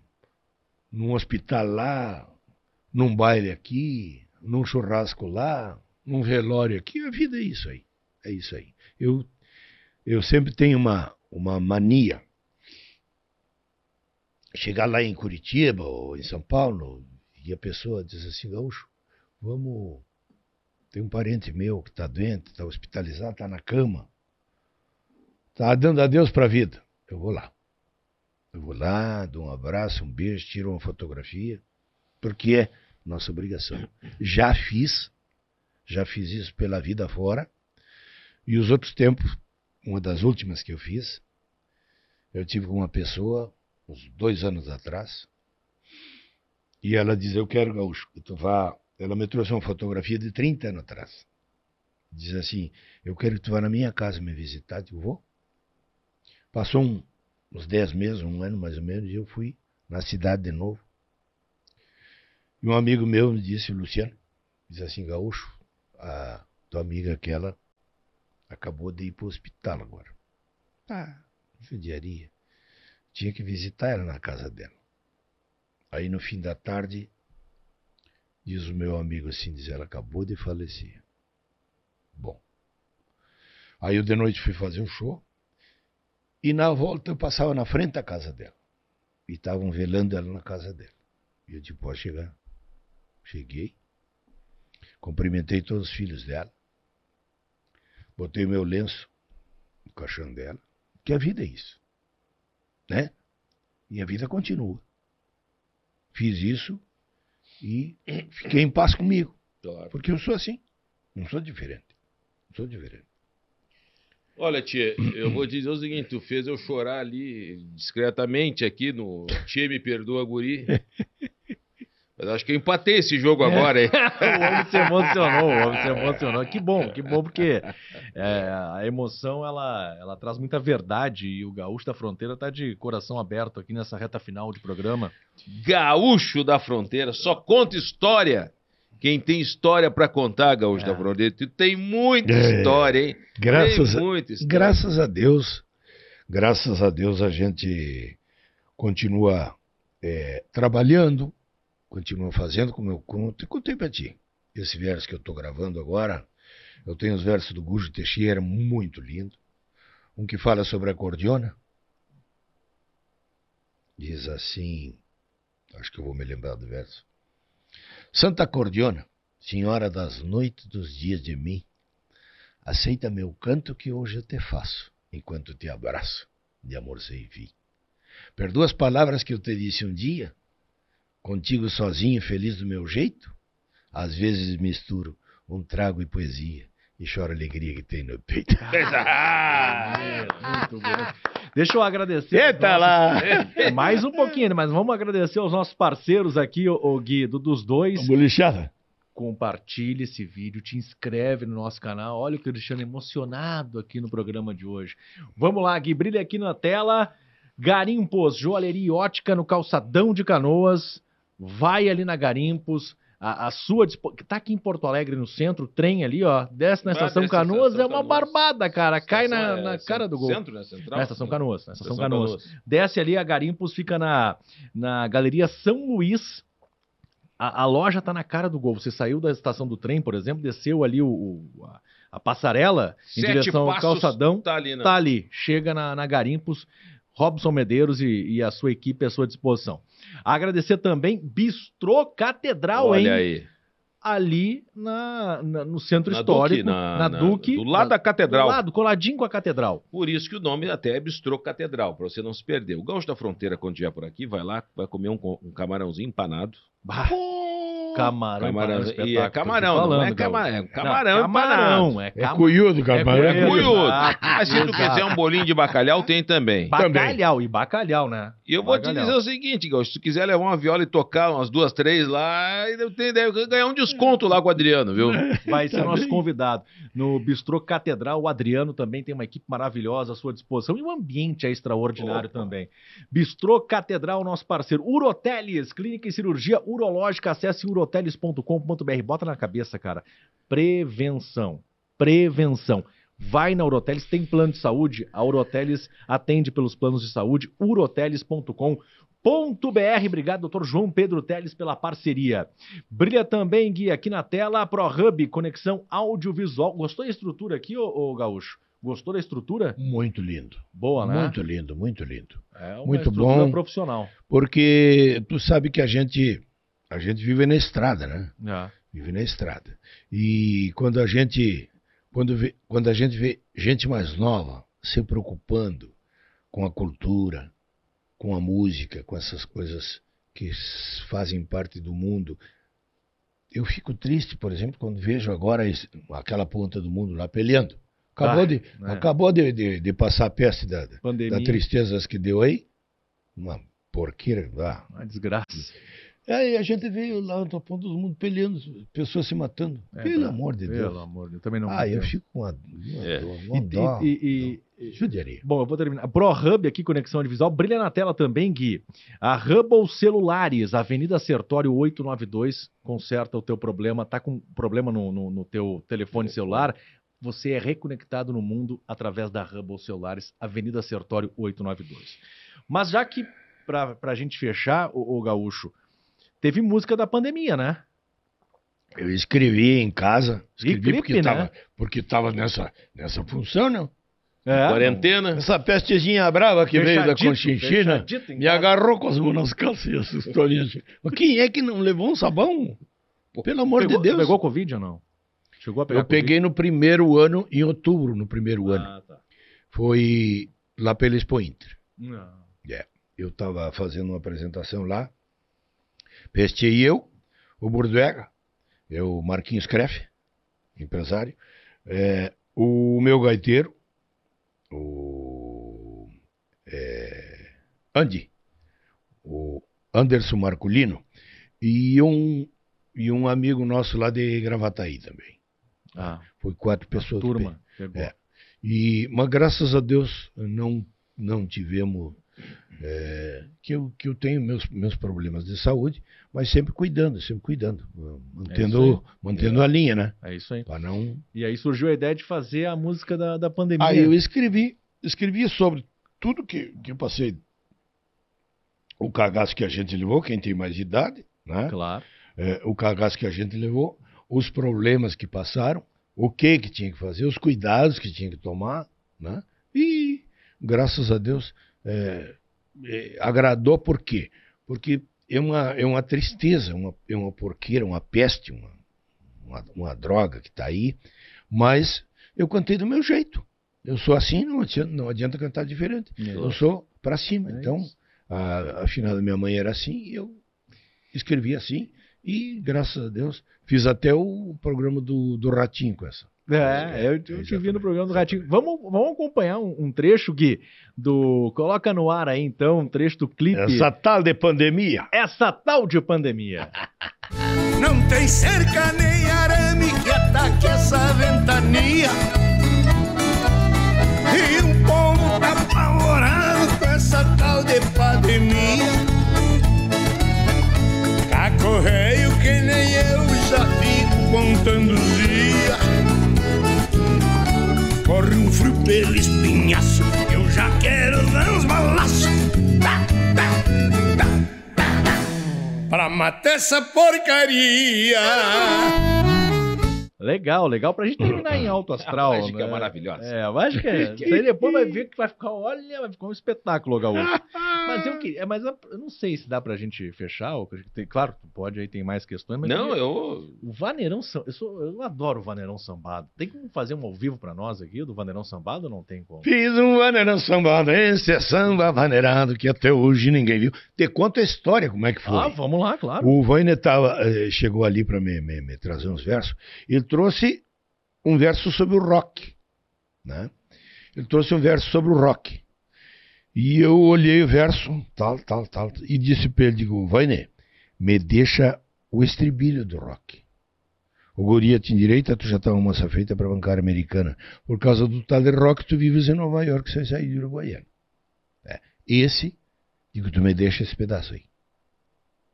num hospital lá, num baile aqui, num churrasco lá, num velório aqui. A vida é isso aí. É isso aí. Eu, eu sempre tenho uma, uma mania. Chegar lá em Curitiba ou em São Paulo e a pessoa diz assim, Gaúcho, vamos. Tem um parente meu que está doente, está hospitalizado, está na cama. Está dando adeus para a vida. Eu vou lá. Eu vou lá, dou um abraço, um beijo, tiro uma fotografia, porque é nossa obrigação. Já fiz, já fiz isso pela vida fora, e os outros tempos, uma das últimas que eu fiz, eu tive com uma pessoa, uns dois anos atrás, e ela diz, eu quero gaúcho, que tu vá... Ela me trouxe uma fotografia de 30 anos atrás. Diz assim, eu quero que tu vá na minha casa me visitar. Eu vou. Passou um, uns 10 meses, um ano mais ou menos, e eu fui na cidade de novo. E um amigo meu me disse, Luciano, disse assim, Gaúcho, a tua amiga aquela acabou de ir para o hospital agora. Ah, judiaria. Tinha que visitar ela na casa dela. Aí no fim da tarde, diz o meu amigo assim, diz, ela acabou de falecer. Bom. Aí eu de noite fui fazer um show. E na volta eu passava na frente da casa dela. E estavam velando ela na casa dela. E eu disse, pode chegar. Cheguei. Cumprimentei todos os filhos dela. Botei o meu lenço no caixão dela. Que a vida é isso. Né? E a vida continua. Fiz isso e fiquei em paz comigo. Claro. Porque eu sou assim. Não sou diferente. Não sou diferente. Olha, tia, eu vou dizer o seguinte: tu fez eu chorar ali discretamente aqui no Tia Me Perdoa Guri. Mas acho que eu empatei esse jogo agora, hein? o homem se emocionou, o homem se emocionou. Que bom, que bom, porque é, a emoção ela, ela traz muita verdade e o Gaúcho da Fronteira tá de coração aberto aqui nessa reta final de programa. Gaúcho da Fronteira, só conta história. Quem tem história para contar, Gaúcho É. da Fronteira, tu tem muita É. história, hein? Graças, tem a, muita história. graças a Deus, graças a Deus a gente continua é, trabalhando, continua fazendo como eu conto. E contei para ti. Esse verso que eu estou gravando agora, eu tenho os versos do Gujo Teixeira, muito lindo. Um que fala sobre a cordiona. Diz assim, acho que eu vou me lembrar do verso. Santa Cordiona, senhora das noites dos dias de mim, aceita meu canto que hoje eu te faço, enquanto te abraço, de amor sem fim. Perdoa as palavras que eu te disse um dia, contigo sozinho, feliz do meu jeito? Às vezes misturo um trago e poesia e choro a alegria que tem no peito. Muito bom. Deixa eu agradecer. Eita lá! Mais um pouquinho, mas vamos agradecer aos nossos parceiros aqui, ô Guido, dos dois. Bolichada. Compartilhe esse vídeo, te inscreve no nosso canal. Olha o Cristiano emocionado aqui no programa de hoje. Vamos lá, Gui, brilha aqui na tela. Garimpos, joalheria e ótica no calçadão de Canoas. Vai ali na Garimpos. A, a sua tá aqui em Porto Alegre no centro, trem ali, ó. Desce na Vai estação Canoas, Estação é uma Canoas. barbada, cara. Cai na, Estação, na é, cara do gol. Centro, né? Central? Na estação Canoas, na estação, Estação Canoas. Canoas. Desce ali, a Garimpos fica na, na Galeria São Luís. A, a loja tá na cara do gol. Você saiu da estação do trem, por exemplo, desceu ali o, o- a, a passarela em Sete direção ao calçadão. tá ali, né? Tá ali. Chega na, na Garimpos. Robson Medeiros e, e a sua equipe à sua disposição. Agradecer também Bistrô Catedral, hein? Olha aí. Ali na, na- no centro Na histórico, Duque, na- na, Duque. do lado da catedral. Do lado, coladinho com a catedral. Por isso que o nome até é Bistrô Catedral, para você não se perder. O Gaúcho da Fronteira, quando estiver por aqui, vai lá, vai comer um, um camarãozinho empanado. Bah, camarão, Camarão, e é camarão, tô não é falando, cama- Gaúcho. é camarão Não, camarão, é É cam- cuiudo, camarão. É cuiudo. Mas se tu quiser um bolinho de bacalhau, tem também. Bacalhau, e bacalhau, né? E eu vou te Bacalhau. dizer o seguinte, se tu quiser levar uma viola e tocar umas duas, três lá, deve ganhar um desconto lá com o Adriano, viu? Vai ser Tá nosso convidado. No Bistrô Catedral, o Adriano também tem uma equipe maravilhosa à sua disposição e o ambiente é extraordinário também. Bistrô Catedral, nosso parceiro. Uroteles, clínica e cirurgia urológica. Acesse uroteles.com.br. Bota na cabeça, cara. Prevenção. Prevenção. Vai na Uroteles, tem plano de saúde. A Uroteles atende pelos planos de saúde. uroteles.com.br. Obrigado, doutor João Pedro Teles, pela parceria. Brilha também, Gui, aqui na tela, a ProHub, conexão audiovisual. Gostou da estrutura aqui, ô, ô Gaúcho? Gostou da estrutura? Muito lindo. Boa, né? Muito lindo, muito lindo. É uma muito estrutura bom. profissional. Porque tu sabe que a gente a gente vive na estrada, né? É. Vive na estrada. E quando a gente quando, vê, quando a gente vê gente mais nova se preocupando com a cultura, com a música, com essas coisas que fazem parte do mundo, eu fico triste, por exemplo, quando vejo agora esse- aquela ponta do mundo lá peleando. Acabou, Ah, de, é. acabou de, de, de passar a peste da, da Pandemia. tristezas que deu aí. Uma porqueira. Ah. Uma desgraça. Aí a gente veio lá na ponta do mundo peleando, pessoas se matando. É, Pelo tá. amor de Pelo Deus. amor de Deus. Também não Ah, eu fico com uma, uma É. dó, E, uma dó. e- e- Judiaria. Bom, eu vou terminar. ProHub aqui, conexão visual. Brilha na tela também, Gui. A Hubble Celulares, Avenida Sertório 892, conserta o teu problema. Tá com problema no, no, no teu telefone celular? Você é reconectado no mundo através da Hubble Celulares, Avenida Sertório 892. Mas já que, pra, pra gente fechar, o, Gaúcho, teve música da pandemia, né? Eu escrevi em casa, escrevi clipe, porque né? estava porque tava nessa, nessa função, não? É, Quarentena. Essa pestezinha brava que veio da Conchinchina me agarrou com as mãos nas calças e. Mas quem é que não levou um sabão? Pelo amor pegou, de Deus. Pegou Covid ou não? Chegou a pegar Eu peguei no primeiro ano, em outubro, no primeiro ano. Ah, tá. Foi lá pela Expo Inter. Não. É. Eu estava fazendo uma apresentação lá. Pestei eu, o Burduega, eu, Marquinhos Kreff, empresário, é, o meu gaiteiro, o é, Andy, o Anderson Marculino, e um, e um amigo nosso lá de Gravataí também. Ah, Foi quatro pessoas. turma. É. E, mas graças a Deus não, não tivemos. É, que, eu, que eu tenho meus, meus problemas de saúde, mas sempre cuidando, sempre cuidando. Mantendo, É mantendo a linha, né? É isso aí. Não. E aí surgiu a ideia de fazer a música da, da pandemia. Aí eu escrevi, escrevi sobre tudo que, que eu passei. O cagaço que a gente levou, quem tem mais idade, né? Claro. É, o cagaço que a gente levou, os problemas que passaram, o que que tinha que fazer, os cuidados que tinha que tomar, né? E graças a Deus é, é, agradou por quê? Porque é uma, é uma tristeza, uma, é uma porqueira, uma peste, uma, uma, uma droga que está aí, mas eu cantei do meu jeito. Eu sou assim, não adianta, não adianta cantar diferente. Eu sou para cima. É então, a, a finada da minha mãe era assim, eu escrevi assim, e graças a Deus fiz até o programa do, do Ratinho com essa. É, eu, eu te vi no programa do Ratinho. Vamos, vamos acompanhar um, um trecho, Gui, do. Coloca no ar aí então, um trecho do clipe. Essa tal de pandemia. Essa tal de pandemia. Não tem cerca nem arame que ataque essa ventania. Pra matar essa porcaria. Legal, legal pra gente terminar em alto astral. A mágica né? maravilhosa. É, a mágica é. Você depois vai ver que vai ficar, olha, vai ficar um espetáculo, Gaúcho. Mas eu queria, mas eu eu não sei se dá pra gente fechar. ou claro, tu pode aí, tem mais questões, mas. Não, eu. O Vaneirão eu, sou- eu adoro o Vaneirão Sambado. Tem como fazer um ao vivo pra nós aqui do Vaneirão Sambado ou não tem como? Fiz um vaneirão sambado, esse é samba vaneirado que até hoje ninguém viu. Te conta a história, como é que foi. Ah, vamos lá, claro. O Vainer tava, eh, chegou ali para me, me- me trazer uns versos. Ele trouxe um verso sobre o rock. Né? Ele trouxe um verso sobre o rock. E eu olhei o verso, tal, tal, tal, e disse para ele, digo, Vainer, me deixa o estribilho do rock. O Goria tem direito, tu já uma moça feita para bancária americana. Por causa do tal de rock, tu vives em Nova York, você sai de Uruguaiana. É. Esse, digo, tu me deixa esse pedaço aí.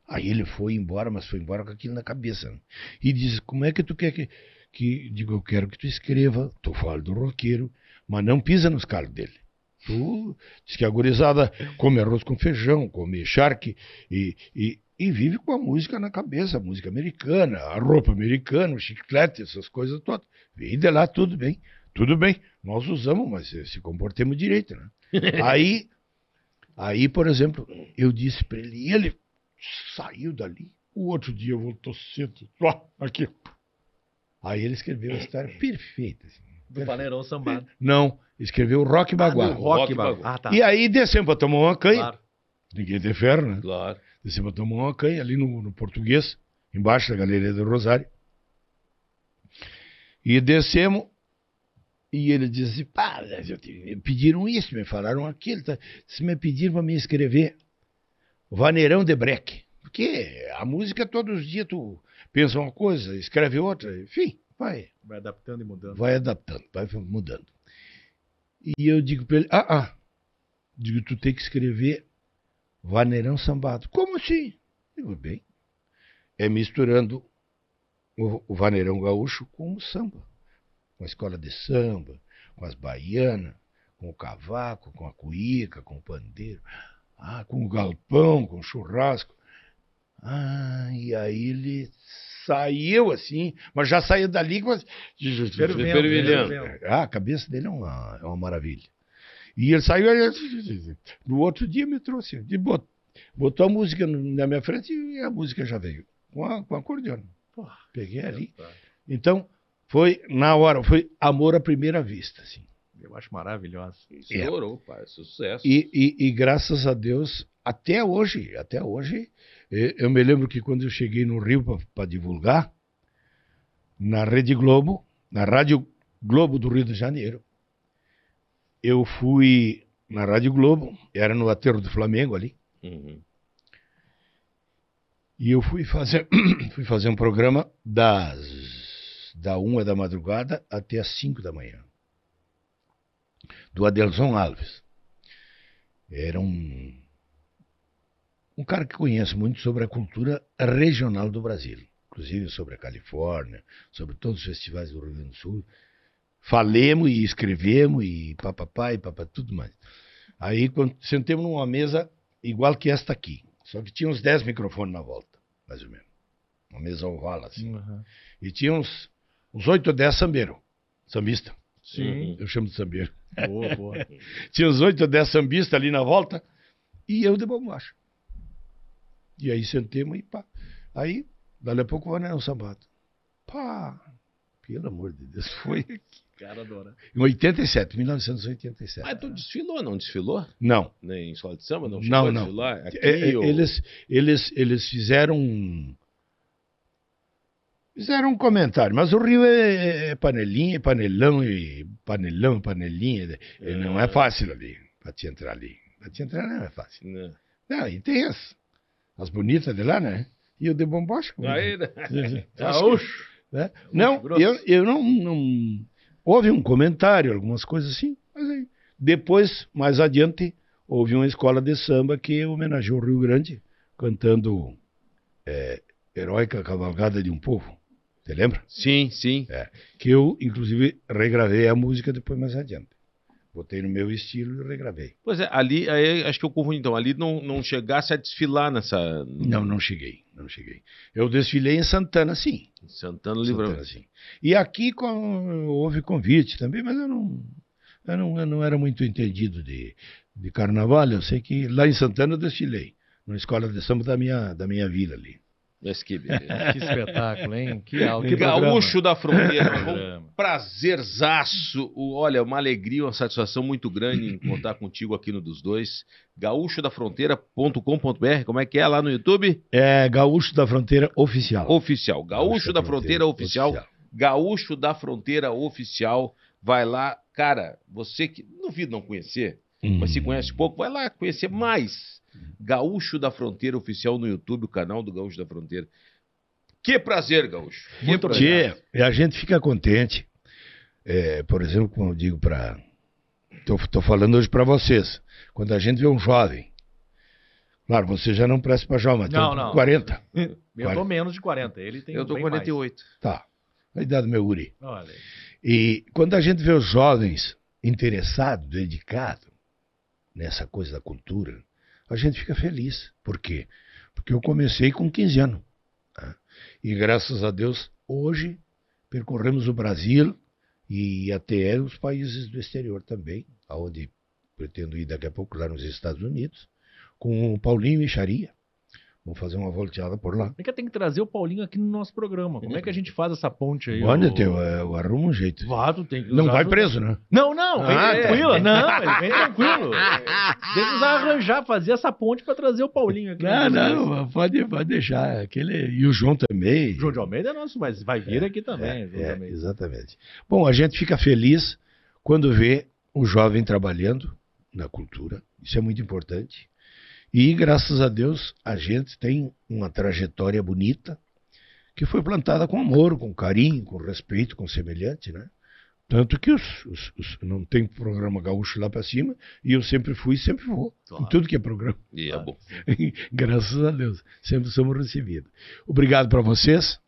Aí ele foi embora, mas foi embora com aquilo na cabeça. né? E diz: Como é que tu quer que. que digo, eu quero que tu escreva. Tu fala do roqueiro, mas não pisa nos calos dele. Tu diz que a gurizada come arroz com feijão, come charque e, e, e vive com a música na cabeça, a música americana, a roupa americana, o chiclete, essas coisas todas. Vem de lá, tudo bem. Tudo bem, nós usamos, mas se comportemos direito, né? aí, aí, por exemplo, eu disse para ele, e ele saiu dali. O outro dia voltou cedo. Ó, aqui. Aí ele escreveu a história perfeita. assim. Do Vaneirão Sambado. Não, escreveu Rock Baguá. do Rock Baguá. Ah, tá. E aí descemos para tomar uma canha. Claro. Ninguém tem ferro, né? Claro. Descemos para tomar uma canha ali no, no português, embaixo da Galeria do Rosário. E descemos. E ele disse assim, pá, eu te- me pediram isso, me falaram aquilo. Tá? Se me pediram para me escrever Vaneirão de Breque. Porque a música todos os dias tu pensa uma coisa, escreve outra, enfim, vai, Vai adaptando e mudando. vai adaptando, vai mudando. E eu digo para ele, ah, ah, digo, tu tem que escrever Vaneirão Sambado. Como assim? Digo, bem, é misturando o, o Vaneirão Gaúcho com o samba, com a escola de samba, com as baianas, com o cavaco, com a cuíca, com o pandeiro, ah, com o galpão, com o churrasco. Ah, e aí ele saiu assim, mas já saiu dali com as... Fervilhando. Ah, a cabeça dele é uma, é uma maravilha. E ele saiu, ele- no outro dia me trouxe, de bot- botou a música na minha frente e a música já veio, com a, com a acordeona. Peguei ali. Então, foi na hora, foi amor à primeira vista, assim. Eu acho maravilhosa. Estourou, pai. Sucesso. E, e- e graças a Deus, até hoje, até hoje, eu me lembro que quando eu cheguei no Rio para divulgar, na Rede Globo, na Rádio Globo do Rio de Janeiro, eu fui na Rádio Globo, era no aterro do Flamengo ali, Uhum. e eu fui fazer, fui fazer um programa das da uma da madrugada até as cinco da manhã. Do Adelson Alves. Era um, um cara que conhece muito sobre a cultura regional do Brasil. Inclusive sobre a Califórnia, sobre todos os festivais do Rio Grande do Sul. Falemos e escrevemos e papapá e papá, tudo mais. Aí quando sentemos numa mesa igual que esta aqui. Só que tinha uns 10 microfones na volta, mais ou menos. Uma mesa oval assim. E tinha uns, uns 8 ou 10 sambeiros, sambista. Sim. Eu chamo de sambeiro. Boa, boa. tinha uns 8 ou 10 sambistas ali na volta e eu de bombacha. E aí sentemos e pá. Aí, dali a pouco, o Vaneirão Sambado. Pá, pelo amor de Deus, foi Cara adora. em 87, 1987. Mas tu desfilou, não desfilou? Não. Nem em escola de samba? Não chegou Não, a não. desfilar? Aqui, É, é, ou- eles, eles, eles fizeram um. Fizeram um comentário, mas o Rio é, é panelinha, é panelão e panelão, panelinha. é, Não é fácil ali, para te entrar ali. Para te entrar não é fácil. Não. Não, e tem as, as bonitas de lá, né? E o de bombocha. como- Aí, né? Gaúcho. né? Não, eu, eu não, não. Houve um comentário, algumas coisas assim, mas aí, depois, mais adiante, houve uma escola de samba que homenageou o Rio Grande, cantando é, Heróica Cavalgada de um Povo. Você lembra? Sim, sim. É, que eu, inclusive, regravei a música depois mais adiante. Botei no meu estilo e regravei. Pois é, ali, aí, acho que eu confundi então. Ali não, não chegasse a desfilar nessa. Não, não cheguei, não cheguei. Eu desfilei em Santana, sim. Santana Livramento. Santana, sim. E aqui com- houve convite também, mas eu não, eu não, eu não era muito entendido de, de carnaval. Eu sei que lá em Santana eu desfilei, na escola de samba da minha, da minha vila ali. Mas que. Que espetáculo, hein? Que, al- que Gaúcho da Fronteira. Programa. Um prazerzaço. Olha, uma alegria, uma satisfação muito grande em contar contigo aqui no dos dois. Gaúchodafronteira.com.br, como é que é lá no YouTube? É Gaúcho da Fronteira Oficial. Oficial. Gaúcho da Fronteira Oficial. Gaúcho da Fronteira Oficial. Vai lá. Cara, você que. Duvido não conhecer, mas se conhece pouco, vai lá conhecer mais. Gaúcho da Fronteira Oficial no YouTube, o canal do Gaúcho da Fronteira. Que prazer, Gaúcho. Que Muito prazer. Tchê, e a gente fica contente. É, por exemplo, como eu digo para. Estou falando hoje para vocês. Quando a gente vê um jovem. Claro, você já não presta para jovem, mas Não, tem não. 40. Eu tô menos de 40. Ele tem Eu tô bem 48. Tá. A idade do meu Uri. mais. Olha. E quando a gente vê os jovens interessados, dedicados nessa coisa da cultura, a gente fica feliz. Por quê? Porque eu comecei com 15 anos. né? E graças a Deus, hoje percorremos o Brasil e até os países do exterior também, aonde pretendo ir daqui a pouco lá nos Estados Unidos, com o Paulinho e Vamos fazer uma volteada por lá. É que tem que trazer o Paulinho aqui no nosso programa. Como é que a gente faz essa ponte aí? Olha, eu, eu arrumo um jeito. Vato tem que Não vai preso, né? Não, não, vem Ah, tranquilo. Não, ele vem tranquilo. Deixa eu arranjar, fazer essa ponte pra trazer o Paulinho aqui. Não, não, pode, pode deixar. Aquele, e o João também. João de Almeida é nosso, mas vai vir aqui também. É, Almeida. exatamente. Bom, a gente fica feliz quando vê o jovem trabalhando na cultura. Isso é muito importante. E, graças a Deus, a gente tem uma trajetória bonita que foi plantada com amor, com carinho, com respeito, com semelhante, né? Tanto que os, os- os- não tem programa gaúcho lá pra cima, e eu sempre fui e sempre vou. Em tudo que é programa. E é bom. Graças a Deus. Sempre somos recebidos. Obrigado pra vocês.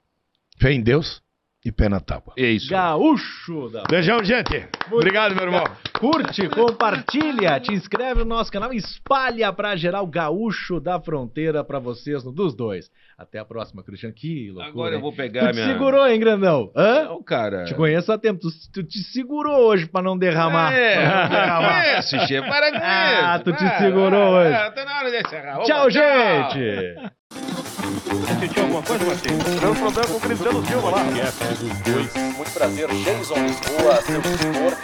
Fé em Deus e pé na tábua. É isso. Gaúcho da Beijão, gente. Obrigado, meu irmão. Curte, compartilha, te inscreve no nosso canal, espalha pra geral Gaúcho da Fronteira pra vocês no dos dois. Até a próxima, Cristiano. Que loucura. Agora eu vou pegar tu te minha- segurou, hein, grandão? Hã? Não, cara. Te conheço há tempo. Tu, tu te segurou hoje pra não derramar. É, Pra não derramar. conhece, chefe. Para com Ah, tu te segurou para, hoje. Tá na hora de encerrar. Tchau, gente! Sentiu alguma coisa, problema com o Cristiano Silva lá. Muito prazer, Jason Lisboa, seu tutor.